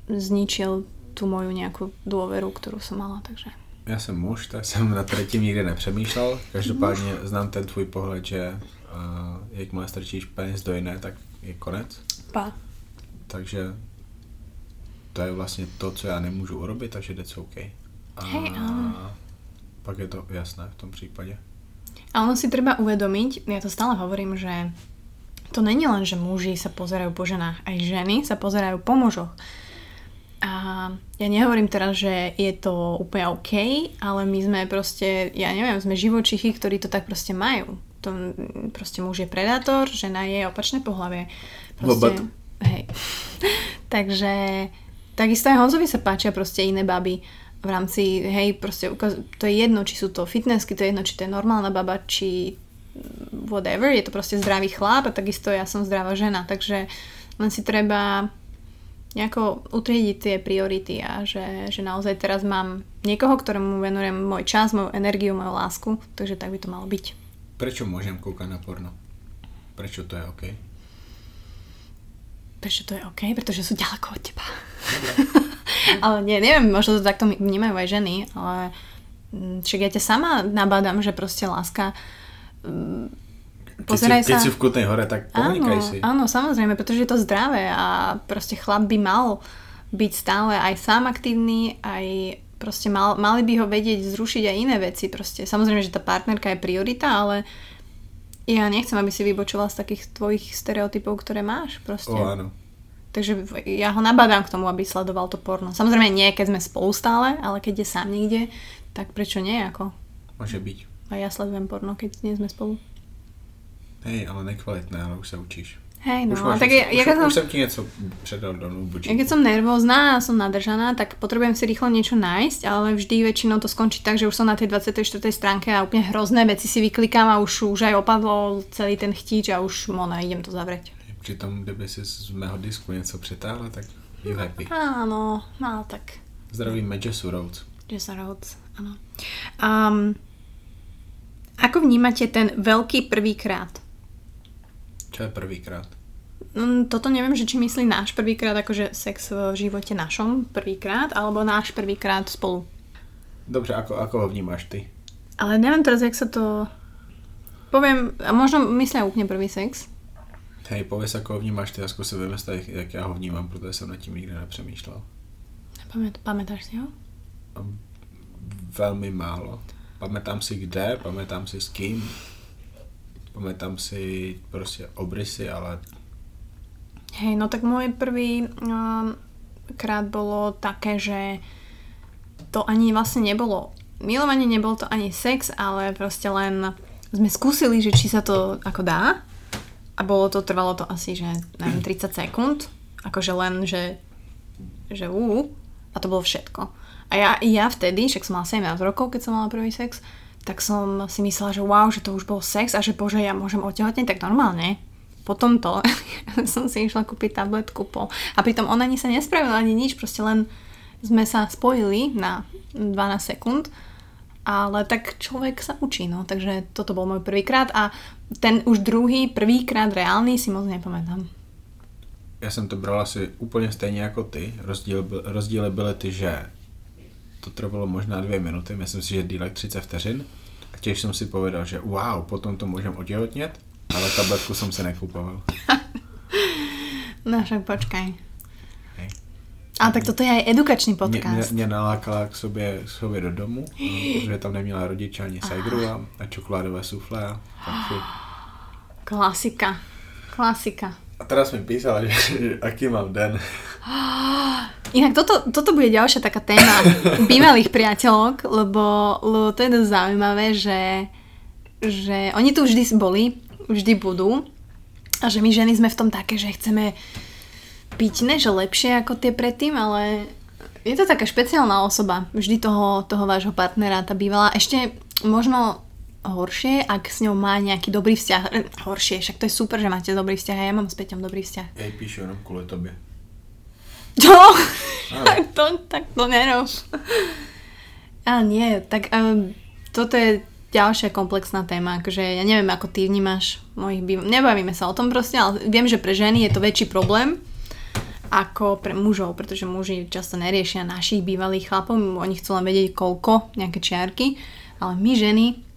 zničil tú moju nejakú dôveru, ktorú som mala, takže... Já jsem muž, tak jsem na tím nikdy nepřemýšlel. Každopádně znám ten tvůj pohled, že uh, jakmile strčíš penis do jiné, tak je konec. Pa. Takže to je vlastne to, co ja nemôžu urobiť, takže that's OK. A hey, pak je to jasné v tom prípade. A ono si treba uvedomiť, ja to stále hovorím, že to není len, že muži sa pozerajú po ženách, aj ženy sa pozerajú po mužoch. A ja nehovorím teraz, že je to úplne OK, ale my sme proste, ja neviem, sme živočichy, ktorí to tak proste majú. To proste muž je predátor, žena je opačné pohlavie. Proste, hej. Takže Takisto aj Honzovi sa páčia proste iné baby v rámci, hej, proste ukaz- to je jedno, či sú to fitnessky, to je jedno, či to je normálna baba, či whatever, je to proste zdravý chlap a takisto ja som zdravá žena, takže len si treba nejako utriediť tie priority a že, že naozaj teraz mám niekoho, ktorému venujem môj čas, moju energiu, moju lásku, takže tak by to malo byť. Prečo môžem kúkať na porno? Prečo to je OK? Prečo to je OK? Pretože sú ďaleko od teba. ale nie, neviem, možno to takto vnímajú aj ženy, ale mm, však ja ťa sama nabádam, že proste láska mm, pozeraj keď si, sa... Keď si v Kutnej hore, tak komunikaj áno, si. Áno, samozrejme, pretože je to zdravé a proste chlap by mal byť stále aj sám aktívny, aj proste mal, mali by ho vedieť zrušiť aj iné veci. Proste, samozrejme, že tá partnerka je priorita, ale ja nechcem, aby si vybočoval z takých tvojich stereotypov, ktoré máš proste. O, áno. Takže ja ho nabádam k tomu, aby sledoval to porno. Samozrejme nie, keď sme spolu stále, ale keď je sám niekde, tak prečo nie ako? Môže byť. A ja sledujem porno, keď nie sme spolu. Hej, ale nekvalitné, ale už sa učíš. Hej, no, už, máš, tak ja, už, ja, keď už som, ti něco předal do ja notebooku. keď som nervózna a som nadržaná, tak potrebujem si rýchlo niečo nájsť, ale vždy väčšinou to skončí tak, že už som na tej 24. stránke a úplne hrozné veci si vyklikám a už, už aj opadlo celý ten chtíč a už mona, idem to zavrieť. Přitom, kdyby si z mého disku něco přetáhla, tak you happy. Áno, no tak Zdravíme Jessu Rhodes. Jessa Rhodes, áno. Um, ako vnímate ten veľký prvýkrát? Čo je prvýkrát? Mm, Toto neviem, že či myslí náš prvýkrát, akože sex v živote našom prvýkrát, alebo náš prvýkrát spolu. Dobře, ako, ako ho vnímáš ty? Ale neviem teraz, jak sa to... Poviem, a možno myslia úplne prvý sex. Hej, pověz, ako ho vnímáš ty a zkus si vymyslet, jak, já ho vnímám, protože jsem nad tím nikdy nepřemýšlel. Pamät, pamätáš si ho? Velmi málo. Pamätám si kde, pamätám si s kým, pamätám si prostě obrysy, ale Hej, no tak môj prvý um, krát bolo také, že to ani vlastne nebolo milovanie, nebol to ani sex, ale proste len sme skúsili, že či sa to ako dá. A bolo to, trvalo to asi, že neviem, 30 sekúnd, akože len, že že ú, a to bolo všetko. A ja, ja vtedy, však som mala 17 rokov, keď som mala prvý sex, tak som si myslela, že wow, že to už bol sex a že bože, ja môžem otehotneť tak normálne. Po tomto som si išla kúpiť tabletku po... A pritom ona ani sa nespravila ani nič, proste len sme sa spojili na 12 sekúnd, ale tak človek sa učí, no. Takže toto bol môj prvýkrát a ten už druhý, prvýkrát reálny si moc nepamätám. já jsem to bral asi úplně stejně jako ty. Rozdíl, rozdíly byly ty, že to trvalo možná dvě minuty, myslím si, že dílek 30 vteřin. A těž jsem si povedal, že wow, potom to můžem otěhotnět, ale tabletku jsem si nekupoval. No však počkaj. Hej. A tak toto je aj edukačný Mě, mě, podcast. mě nalákala k sobě, k sobě do domu, protože tam neměla rodiče ani sajgru a, čokoládové suflé. Klasika. Klasika. A teraz mi písala, že, že aký mám den. Inak toto, toto bude ďalšia taká téma bývalých priateľok, lebo, lebo to je dosť zaujímavé, že, že oni tu vždy boli, vždy budú a že my ženy sme v tom také, že chceme byť ne, že lepšie ako tie predtým, ale je to taká špeciálna osoba, vždy toho, toho vášho partnera, tá bývalá. Ešte možno horšie, ak s ňou má nejaký dobrý vzťah. Eh, Horšie, však to je super, že máte dobrý vzťah a ja mám s Peťom dobrý vzťah. Jej píšu jenom kvôli? Áno. Tak to, tak to nerob. Ale nie, tak um, toto je ďalšia komplexná téma, akože ja neviem, ako ty vnímaš mojich býv... Nebavíme sa o tom proste, ale viem, že pre ženy je to väčší problém ako pre mužov, pretože muži často neriešia našich bývalých chlapov, oni chcú len vedieť koľko, nejaké čiarky, ale my ženy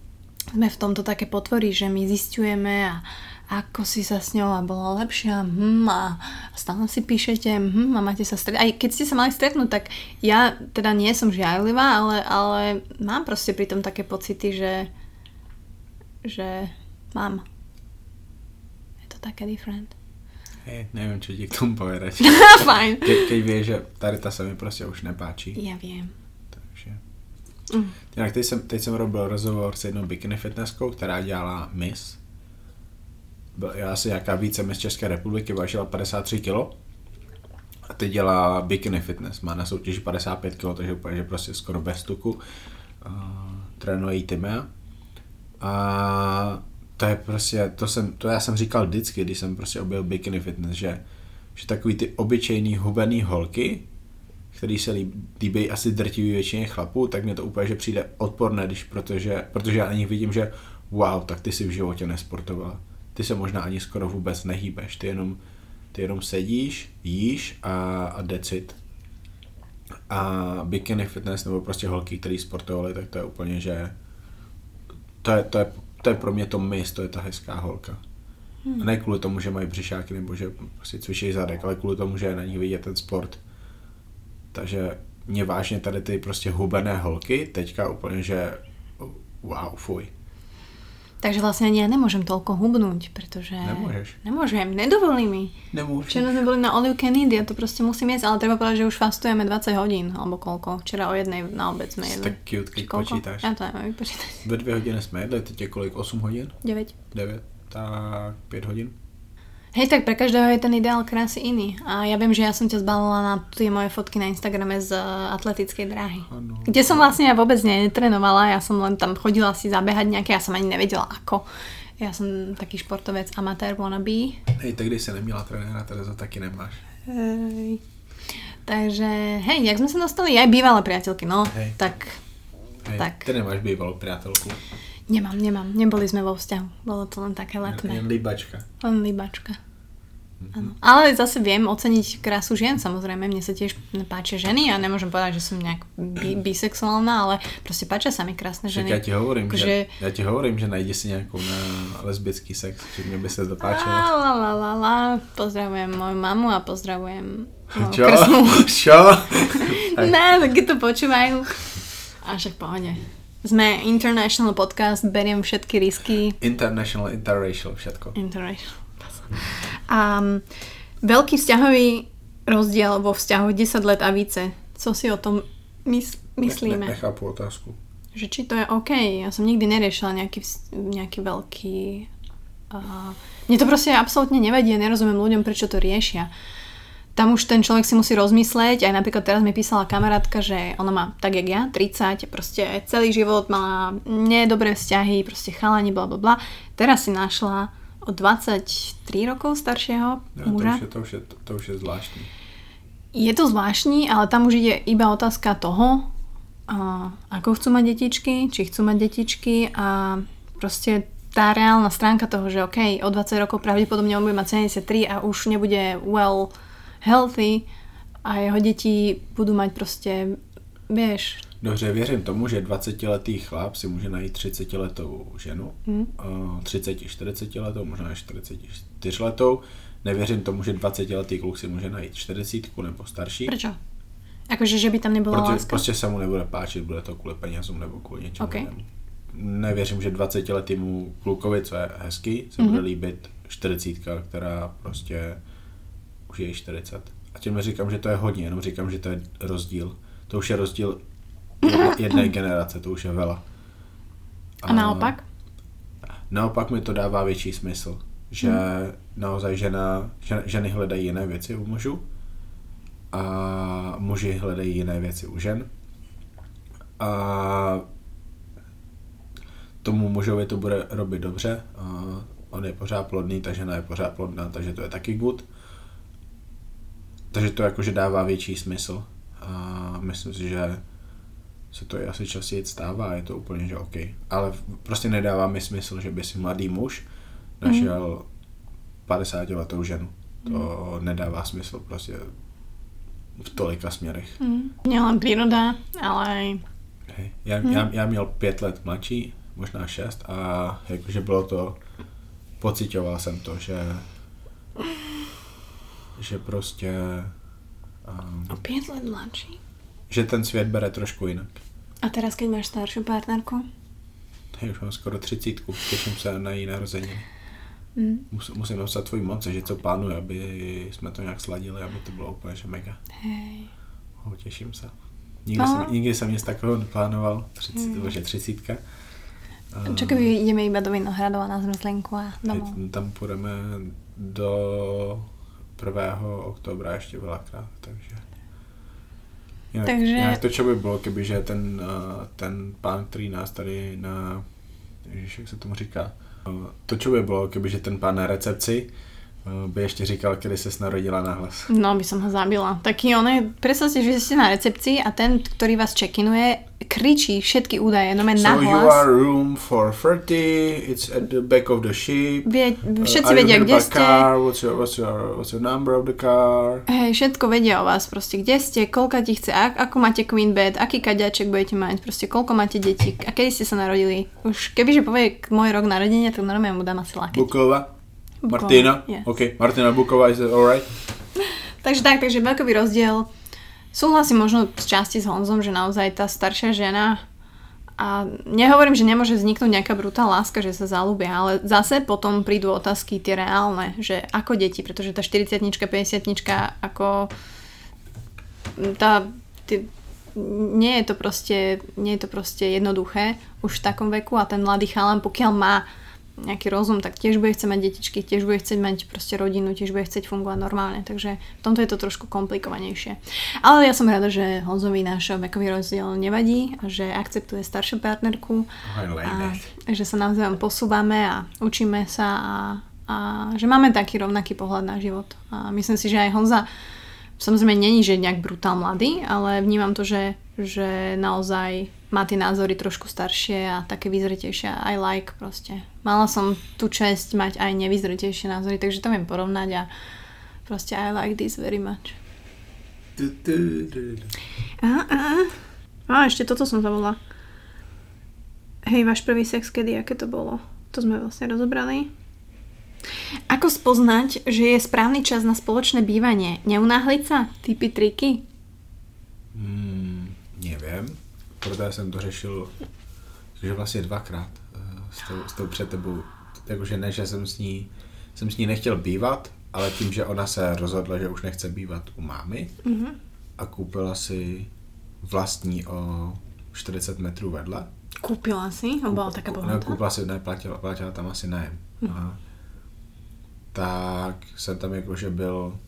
sme v tomto také potvory, že my zistujeme a ako si sa s ňou a bola lepšia, hm, a stále si píšete, hm, a máte sa stretnúť. Aj keď ste sa mali stretnúť, tak ja teda nie som žiarlivá, ale, ale mám proste pri tom také pocity, že že mám. Je to také different. Hej, neviem, čo ti k tomu povedať. Fajn. Ke, keď vieš, že ta se mi prostě už nepáčí. Ja viem. Mm. Jinak teď jsem, teď jsem robil rozhovor s jednou bikini fitnesskou, která dělala Miss. Byl, já asi nějaká více Miss České republiky, vážila 53 kg. A teď dělá bikini fitness, má na soutěži 55 kg, takže úplně, že prostě skoro bez tuku. Uh, trénuje jí. A to je prostě, to, jsem, to já jsem říkal vždycky, když jsem prostě objel bikini fitness, že, že takový ty obyčejný hubený holky, který se líb- líbí asi drtivý většině chlapů, tak mě to úplně že přijde odporné, když, protože, protože já na nich vidím, že wow, tak ty si v životě nesportovala. Ty se možná ani skoro vůbec nehýbeš, ty jenom, ty jenom sedíš, jíš a, a decit. A bikini fitness nebo prostě holky, které sportovaly, tak to je úplně, že to je, to je, to je pro mě to mis, to je ta hezká holka. Hmm. A ne kvůli tomu, že mají břišáky nebo že prostě cvičí zadek, ale kvůli tomu, že je na nich vidět ten sport. Takže mě vážně tady ty prostě hubené holky teďka úplně, že wow, fuj. Takže vlastne ani ja nemôžem toľko hubnúť, pretože... Nemôžeš. Nemôžem, nedovolí mi. Nemůžu. Včera sme boli na All You Can Eat, ja to proste musím jesť, ale treba povedať, že už fastujeme 20 hodín, alebo koľko. Včera o jednej na obed sme jedli. Tak cute, keď počítáš. Ja to neviem vypočítať. Ve dvě hodiny jsme jedli, teď je kolik? 8 hodin? 9. 9? Tak 5 hodin? Hej, tak pre každého je ten ideál krásy iný. A ja viem, že ja som ťa zbalila na tie moje fotky na Instagrame z uh, atletickej dráhy. Ano. Kde som vlastne ja vôbec netrenovala, ja som len tam chodila si zabehať nejaké, ja som ani nevedela ako. Ja som taký športovec, amatér, wannabe. Hej, tak když si neměla trenéra, Terezo, taky nemáš. Hej. Takže, hej, jak sme sa dostali? Aj bývalé priateľky, no. Hej. Tak, Hej, Tak. Ty nemáš bývalou priateľku. Nemám, nemám. Neboli sme vo vzťahu. Bolo to len také letné. jen líbačka. Len líbačka. Áno. Ale zase viem oceniť krásu žien, samozrejme. Mne sa tiež páčia ženy a nemôžem povedať, že som nejak bi- bisexuálna, ale proste páčia sa mi krásne Však ženy. ja ti hovorím, Akože- že, ja ti hovorím, že najdi si nejakou na lesbický sex, že mne by sa to páčilo. La, la, la, la. Pozdravujem moju mamu a pozdravujem Čo? krstnú. Čo? Ne, tak keď to počúvajú. A však pohode. Sme international podcast, beriem všetky risky. International, interracial, všetko. International. A um, veľký vzťahový rozdiel vo vzťahu 10 let a více. Co si o tom mys- myslíme? Ne, nechápu otázku. Že či to je OK. Ja som nikdy neriešila nejaký, nejaký veľký... Uh, mne to proste absolútne nevadí a nerozumiem ľuďom, prečo to riešia. Tam už ten človek si musí rozmyslieť, aj napríklad teraz mi písala kamarátka, že ona má tak jak ja, 30, proste celý život mala nedobré vzťahy, proste chalani, bla bla bla. Teraz si našla o 23 rokov staršieho Ja, to, muža. už je, to, už je, to, to už je zvláštní. Je to zvláštní, ale tam už ide iba otázka toho, a ako chcú mať detičky, či chcú mať detičky a proste tá reálna stránka toho, že OK, o 20 rokov pravdepodobne on bude mať 73 a už nebude well healthy a jeho deti budú mať proste, vieš, Dobře, věřím tomu, že 20-letý chlap si může najít 30-letou ženu, Hmm. mm. 30-40 letou, možná i 44 letou. Nevěřím tomu, že 20-letý kluk si může najít 40 nebo starší. prečo? Akože, že by tam nebola Protože láska? prostě se mu nebude páčit, bude to kvůli penězům nebo kvůli něčemu Ok. jinému. Nevěřím, že 20-letýmu klukovi, co je hezký, se Mhm. bude líbit 40, která prostě už je jí 40. A tím neříkám, že to je hodně, jenom říkám, že to je rozdíl. To už je rozdíl jedné- generace, to už je vela. A naopak? Naopak mi to dává větší smysl, že hmm. naozaj žena, žen, ženy hledají jiné věci u mužů a muži hledají jiné věci u žen. A tomu mužovi to bude robit dobře. A on je pořád plodný, ta žena je pořád plodná, takže to je taky good. Takže to jakože dává větší smysl. A myslím si, že se to asi častěji stává, je to úplně, že OK. Ale prostě nedává mi smysl, že by si mladý muž našel 50 letou ženu. To nedává smysl prostě v tolika směrech. Mm. Nielen príroda, ale aj Hej. Já, já, já měl pět let mladší, možná šest a jakože bylo to, pocitoval jsem to, že že prostě um, o 5 let mladší. že ten svět bere trošku jinak. A teraz, keď máš staršiu partnerku? Hej, už mám skoro třicítku, těším se na její narozeniny. Mm. Mus, musím napsat tvůj moc, že co plánuje, aby jsme to nějak sladili, aby to bylo úplně že mega. Hej. Oh, těším se. Nikdy, No. jsem, nikdy jsem nic takového neplánoval, 30, hmm. že třicítka. Čo keby ideme iba do Vinohradova na zmrzlinku a domov? tam půjdeme do 1. oktobra ještě veľakrát, takže... Jinak, Takže- jinak to, čo by bylo, kebyže ten, eh, ten pán, který nás tady na... Ježiš, jak se tomu říká? Eh, To, čo by bylo, kebyže ten pán na recepci by ještě říkal, kedy se narodila nahlas. No, by som ho zabila. Taký on je, predstavte, že ste na recepcii a ten, ktorý vás check-inuje, kričí všetky údaje, no men So you are room 430, it's at the back of the ship. Vie, všetci Uh, vedia, kde ste. Car? What's your, what's, your, what's your number of the car? Hej, všetko vedia o vás, proste kde ste, koľka ti chce, ak, ako máte queen bed, aký kaďaček budete mať, proste koľko máte detí a kedy ste sa narodili. Už kebyže povie môj rok narodenia, tak normálne mu dám asi lakeť. Bukova? Martina? yes. OK, Martina Bukova, is that alright? Takže tak, takže veľkový rozdiel. Súhlasím možno z časti s Honzom, že naozaj tá staršia žena a nehovorím, že nemôže vzniknúť nejaká brutálna láska, že sa zalúbia, ale zase potom prídu otázky tie reálne, že ako deti, pretože tá 40 50 ako tá, ty, nie je to proste, nie je to proste jednoduché už v takom veku a ten mladý chalan, pokiaľ má nejaký rozum, tak tiež bude chcieť mať detičky, tiež bude chcieť mať proste rodinu, tiež bude chcieť fungovať normálne, takže v tomto je to trošku komplikovanejšie. Ale ja som rada, že Honzovi náš vekový rozdiel nevadí a že akceptuje staršiu partnerku a že sa navzájom posúvame a učíme sa a, a že máme taký rovnaký pohľad na život. A myslím si, že aj Honza Samozrejme, není, že nejak brutál mladý, ale vnímam to, že, že naozaj má tie názory trošku staršie a také vyzretejšie. I like proste. Mala som tú čest mať aj nevyzretejšie názory, takže to viem porovnať a proste I like this very much. A, a, a ešte toto som zavolala. Hej, váš prvý sex kedy, aké to bolo? To sme vlastne rozobrali. Ako spoznať, že je správny čas na spoločné bývanie? Neunáhliť sa? Typy, triky? Hmm, nevím. Proto jsem to řešil že vlastně dvakrát uh, s tou, s tou před tebou. Takže ne, že jsem s ní, jsem s ní nechtěl bývat, ale tím, že ona se rozhodla, že už nechce bývat u mámy mm-hmm. a koupila si vlastní o 40 metrů vedle. Koupila si? On byla taká bohatá? Ne, koupila si, ne, platila, platila tam asi nájem. Mm. A tak jsem tam jakože byl,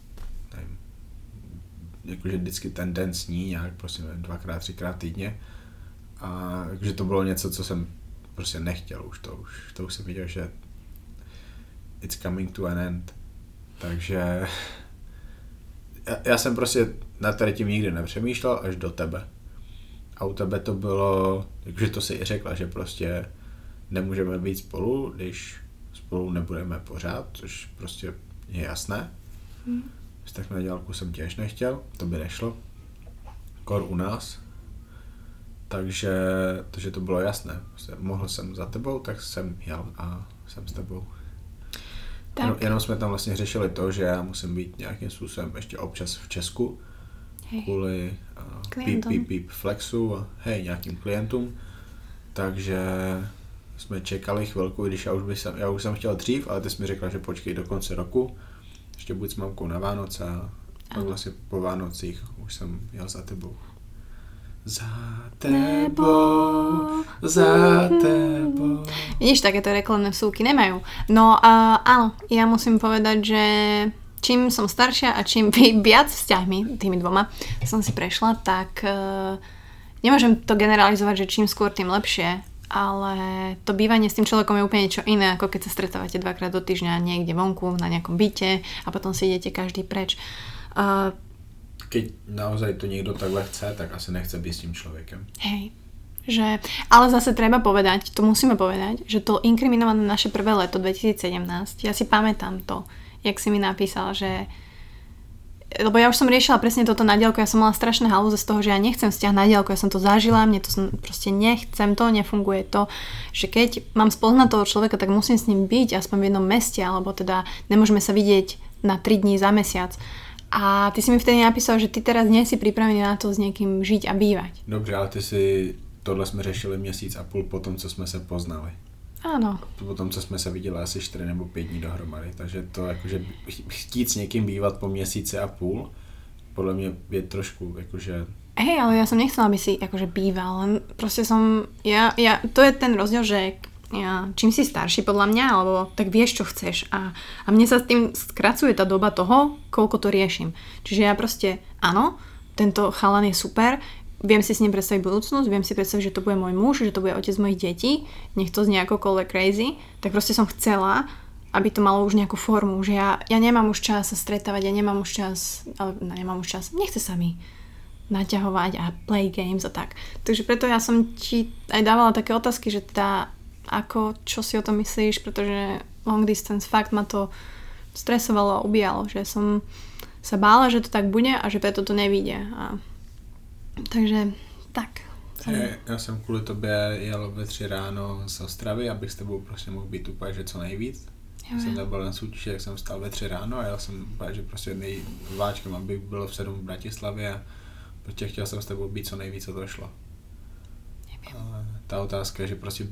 nevím, jakože vždycky tendencní, nějak prostě nevím, dvakrát, třikrát týdně. A jakože to bylo něco, co jsem prostě nechtěl už to, už to už jsem viděl, že it's coming to an end. Takže já, já jsem prostě na tady tím nikdy nepřemýšlel až do tebe. A u tebe to bylo, jakože to si i řekla, že prostě nemůžeme být spolu, když spolu nebudeme pořád, což prostě je jasné. Hmm. Tak na dělku jsem těž nechtěl, to by nešlo. Kor u nás. Takže, takže to bylo jasné. Mohl jsem za tebou, tak jsem jel a jsem s tebou. Tak. Jenom, jenom jsme tam vlastně řešili to, že já musím být nějakým způsobem ještě občas v Česku hej. kvůli uh, píp, píp, píp flexu a hej, nějakým klientům. Takže jsme čekali chvilku, když já už, bych, já už jsem chtěl dřív, ale ty jsi mi řekla, že počkej do konce roku, ještě buď s mamkou na Vánoce a pak vlastně po Vánocích už jsem jel za tebou. Za tebou, za tebou. Vidíš, takéto reklamné vsúky nemajú. No a áno, ja musím povedať, že čím som staršia a čím viac vzťahmi, tými dvoma, som si prešla, tak uh, nemôžem to generalizovať, že čím skôr, tým lepšie ale to bývanie s tým človekom je úplne niečo iné, ako keď sa stretávate dvakrát do týždňa niekde vonku, na nejakom byte a potom si idete každý preč. Uh, keď naozaj to niekto takhle chce, tak asi nechce byť s tým človekom. Hej. Že, ale zase treba povedať, to musíme povedať, že to inkriminované naše prvé leto 2017, ja si pamätám to, jak si mi napísal, že lebo ja už som riešila presne toto na diálku, ja som mala strašné halúze z toho, že ja nechcem vzťah na diálku, ja som to zažila, mne to proste nechcem to, nefunguje to, že keď mám spoznať toho človeka, tak musím s ním byť aspoň v jednom meste, alebo teda nemôžeme sa vidieť na 3 dní za mesiac. A ty si mi vtedy napísal, že ty teraz nie si pripravený na to s niekým žiť a bývať. Dobře, ale ty si, tohle jsme řešili měsíc a půl po tom, co jsme se poznali. Áno. Po tom, co jsme se viděli asi 4 nebo 5 dní dohromady. Takže to jakože chtít s někým bývat po měsíci a půl, podle mě je trošku jakože Hej, ale ja som nechcela, aby si akože býval, len proste som, ja, ja, to je ten rozdiel, že ja, čím si starší podľa mňa, alebo tak vieš, čo chceš a, a mne sa s tým skracuje tá doba toho, koľko to riešim. Čiže ja proste, áno, tento chalan je super, viem si s ním predstaviť budúcnosť, viem si predstaviť, že to bude môj muž, že to bude otec mojich detí, nech to znie akokoľvek crazy, tak proste som chcela, aby to malo už nejakú formu, že ja, ja nemám už čas sa stretávať, ja nemám už čas, ale nemám už čas, nechce sa mi naťahovať a play games a tak. Takže preto ja som ti aj dávala také otázky, že teda ako, čo si o tom myslíš, pretože long distance fakt ma to stresovalo a ubíjalo, že som sa bála, že to tak bude a že preto to nevíde. A takže tak. Je, já jsem kvůli tobě jel ve tři ráno z Ostravy, abych s tebou prostě mohl být úplně, že co nejvíc. Jo, jsem tam byl na soutěži, jak jsem vstal ve tři ráno a jel jsem úplně, že prostě nejváčkem, aby bylo v sedm v Bratislavě a prostě chtěl jsem s tebou být co nejvíc, co to šlo. A ta otázka je, že prostě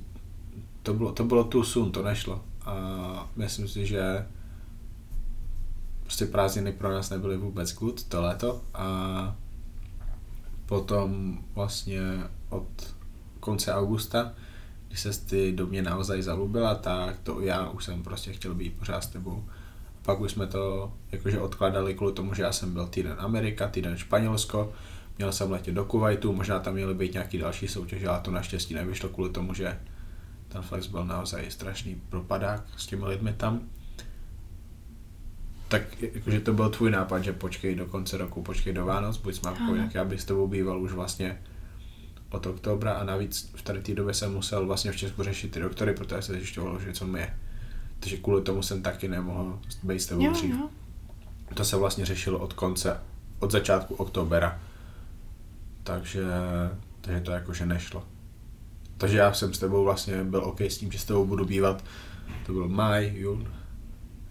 to bylo, to bylo tu sun, to nešlo. A myslím si, že prostě prázdniny pro nás nebyly vůbec good to léto a potom vlastně od konce augusta, když se ty do mě naozaj zalubila, tak to já už jsem prostě chtěl být pořád s tebou. Pak už jsme to jakože odkladali kvůli tomu, že já jsem byl týden Amerika, týden Španělsko, měl jsem letět do Kuwaitu, možná tam měly být nějaký další soutěže, ale to naštěstí nevyšlo kvůli tomu, že ten Flex byl naozaj strašný propadák s těmi lidmi tam. Tak jakože to byl tvůj nápad, že počkej do konce roku, počkej do Vánoc, buď s mamkou, jak já bych s tebou býval už vlastně od oktobra a navíc v tady té době jsem musel vlastně v Česku řešit ty doktory, protože se zjišťovalo, že co mi je. Takže kvůli tomu jsem taky nemohl být s tebou Jo, dřív. jo. To se vlastně řešilo od konce, od začátku oktobera. Takže, takže to jakože nešlo. Takže já jsem s tebou vlastně byl OK s tím, že s tebou budu bývat. To byl maj, jun,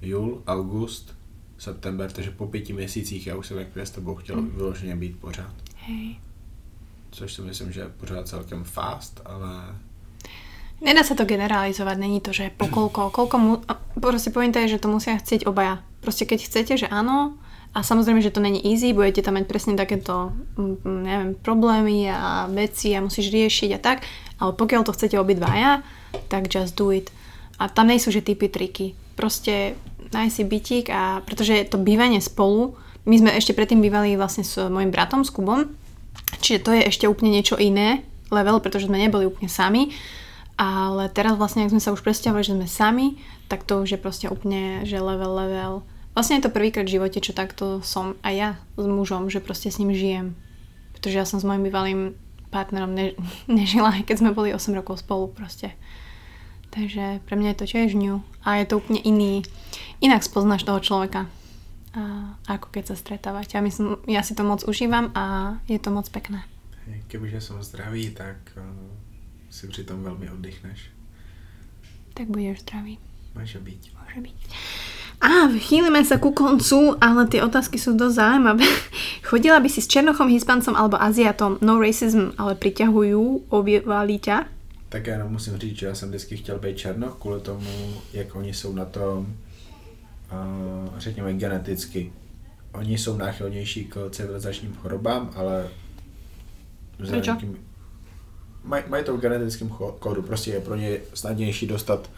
jul, august, september, takže po pěti měsících já už jsem jako s tebou chtěl vyloženě být pořád. Hej. Což si myslím, že je pořád celkem fast, ale Nedá sa to generalizovať, není to, že po koľko, mu... Proste pointa je, že to musia chcieť obaja. Proste keď chcete, že áno, a samozrejme, že to není easy, budete tam mať presne takéto, mm, mm, neviem, problémy a veci a musíš riešiť a tak, ale pokiaľ to chcete obidvaja, tak just do it. A tam nejsú, že typy, triky. Proste nájsť si bytík a pretože to bývanie spolu, my sme ešte predtým bývali vlastne s mojim bratom, s Kubom, čiže to je ešte úplne niečo iné, level, pretože sme neboli úplne sami, ale teraz vlastne, ak sme sa už presťahovali, že sme sami, tak to už je proste úplne, že level, level. Vlastne je to prvýkrát v živote, čo takto som aj ja s mužom, že proste s ním žijem. Pretože ja som s mojim bývalým partnerom ne- nežila, aj keď sme boli 8 rokov spolu proste. Takže pre mňa je to tiež new. A je to úplne iný, inak spoznáš toho človeka. A, ako keď sa stretávate. Ja, myslím, ja si to moc užívam a je to moc pekné. kebyže jsem zdravý, tak uh, si přitom velmi oddychneš. Tak budeš zdravý. Může být. Môže byť. A chýlime sa ku koncu, ale tie otázky sú dosť zaujímavé. Chodila by si s Černochom, Hispancom alebo Aziatom, no racism, ale priťahujú, objevali ťa? Tak já musím říct, že já jsem vždycky chtěl být černoch kvůli tomu, jak oni jsou na tom, řekněme, geneticky. Oni jsou náchylnější k civilizačním chorobám, ale Prečo? maj, mají to v genetickém kódu, prostě je pro ně snadnější dostat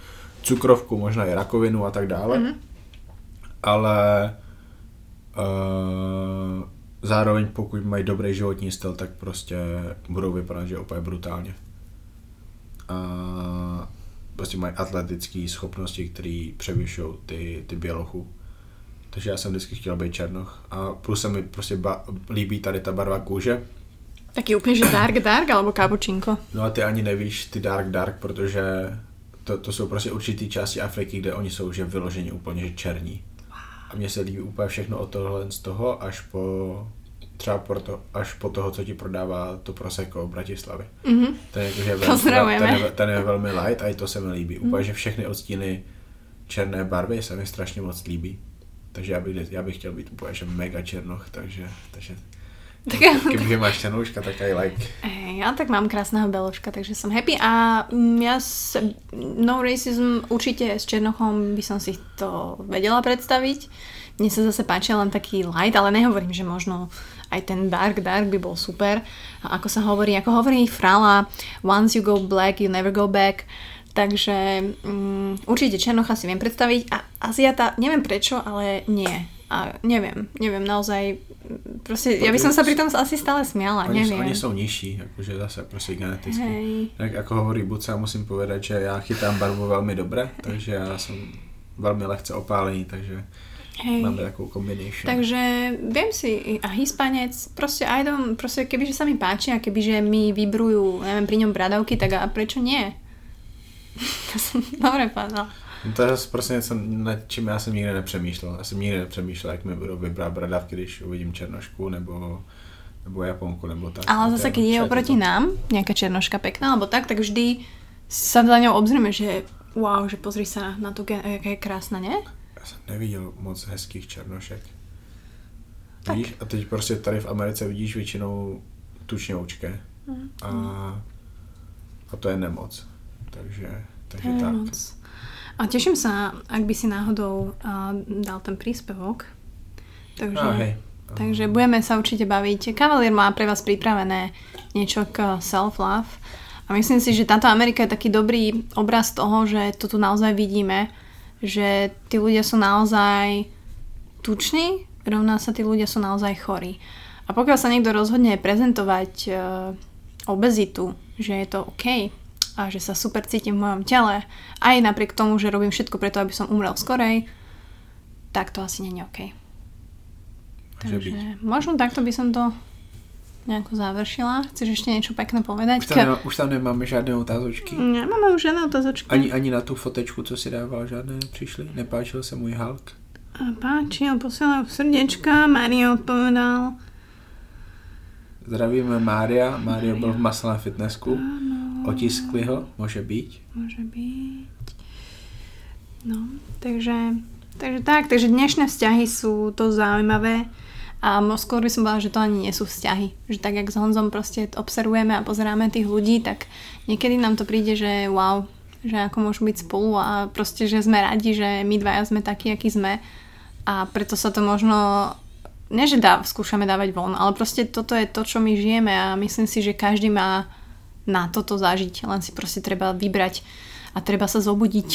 cukrovku, možná i rakovinu a tak dále. Mhm. Mm-hmm. Ale uh, zároveň pokud mají dobrý životní styl, tak prostě budou vypadat, že úplně brutálně. A prostě mají atletické schopnosti, které převyšují ty, ty bělochů. Takže já jsem vždycky chtěl být černoch. A plus se mi prostě ba- líbí tady ta barva kůže. Taký úplne, že dark dark alebo kapučinko? No a ty ani nevíš ty dark dark, protože to, to jsou prostě určitý části Afriky, kde oni jsou že vyloženi úplně že černí. A mně se líbí úplně všechno od tohle z toho až po třeba proto, až po toho, co ti prodává to Prosecco v Bratislavě. Mhm. Ten je, ten, je, ten je velmi light a i to se mi líbí. Úplně, že všechny odstíny černé barvy se mi strašně moc líbí. Takže já bych, já bych chtěl být úplně že mega černoch, takže, takže Tak, Kebyže máš černouška, tak aj like. Ej, ja tak mám krásneho beložka, takže som happy a mm, ja s, no racism určite s Černochom by som si to vedela predstaviť. Mne sa zase páči len taký light, ale nehovorím, že možno aj ten dark dark by bol super. A ako sa hovorí, ako hovorí Frala, once you go black, you never go back. Takže um, určite Černocha si viem predstaviť a Aziata, neviem prečo, ale nie. A neviem, neviem, naozaj, mm, proste, ja by som sa pri tom asi stále smiala, Oni, neviem. oni jsou nižší, jakože zase prostě geneticky. Hej. Tak jako hovorí Buca, musím povedať, že já chytám barvu velmi dobré, takže já jsem velmi lehce opálený, takže Hej. máme takovou combination. Takže viem si, a Hispanec, proste aj dom, proste kebyže sa mi páči a kebyže mi vybrujú, neviem, pri ňom bradavky, tak a prečo nie? to som dobre povedala. No to je prostě něco, nad čím já jsem nikdy nepřemýšlel. Já jsem nikdy nepřemýšlel, jak mi budou vybrat bradavky, když uvidím černošku nebo, nebo japonku nebo tak. Ale zase, keď je čo to? oproti nám nejaká černoška pekná, alebo tak, tak vždy sa za ňou obzrieme, že wow, že pozri sa na to, jaká je krásna, ne? Já jsem neviděl moc hezkých černošek. Vidíš? A teď prostě tady v Americe vidíš většinou tučňoučké. Mhm. A, a to je nemoc. Takže, takže To je tak. moc. A teším sa, ak by si náhodou uh, dal ten príspevok. Takže... A hej. Takže budeme sa určite baviť. Kavalier má pre vás pripravené niečo k self-love A myslím si, že táto Amerika je taký dobrý obraz toho, že to tu naozaj vidíme, že tí ľudia sú naozaj tuční, rovná sa tí ľudia sú naozaj chorí. A pokiaľ sa niekto rozhodne prezentovať e, obezitu, že je to OK a že sa super cítim v mojom tele, aj napriek tomu, že robím všetko preto, aby som umrel skorej, tak to asi nie je OK. Takže možno takto by som to nejako završila. Chceš ešte niečo pekné povedať? Už tam, nemá, už tam nemáme žiadne otázočky. Nemáme už žiadne otázočky. Ani, ani na tú fotečku, co si dával, žiadne nepřišli? Nepáčil sa môj Hulk? Páčil, posielal srdiečka, Mario odpovedal. Zdravíme Mária. Mário byl v maslém fitnessku. Ano. Otiskli ho, môže byť. Môže byť. No, takže, takže tak, takže dnešné vzťahy sú to zaujímavé a skôr by som povedala, že to ani nie sú vzťahy. Že tak, jak s Honzom proste observujeme a pozeráme tých ľudí, tak niekedy nám to príde, že wow, že ako môžu byť spolu a proste, že sme radi, že my dvaja sme takí, akí sme a preto sa to možno ne, že dá, skúšame dávať von, ale proste toto je to, čo my žijeme a myslím si, že každý má na toto zažiť, len si proste treba vybrať a treba sa zobudiť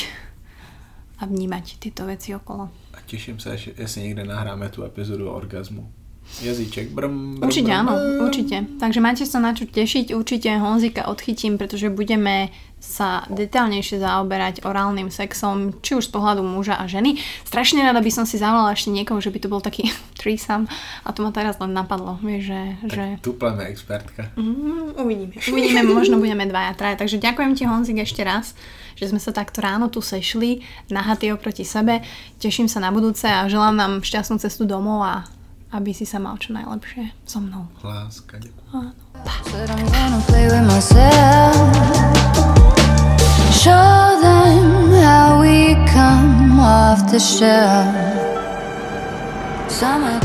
a vnímať tieto veci okolo. A teším sa, že si niekde nahráme tú epizódu o orgazmu. Jazyček. Brum, brum, určite brum, áno, určite. Takže máte sa na čo tešiť. Určite Honzika odchytím, pretože budeme sa detálnejšie zaoberať orálnym sexom, či už z pohľadu muža a ženy. Strašne rada by som si zavolala ešte niekoho, že by to bol taký threesome a to ma teraz len napadlo. Vieš, že, tak že... tupleme expertka. Mm, uvidíme. Uvidíme, možno budeme dvaja, traja. Takže ďakujem ti Honzik ešte raz, že sme sa takto ráno tu sešli, nahatí oproti sebe. Teším sa na budúce a želám nám šťastnú cestu domov a aby si sa mal čo najlepšie so mnou. Láska. Áno. Show them how we come off the shelf. Summer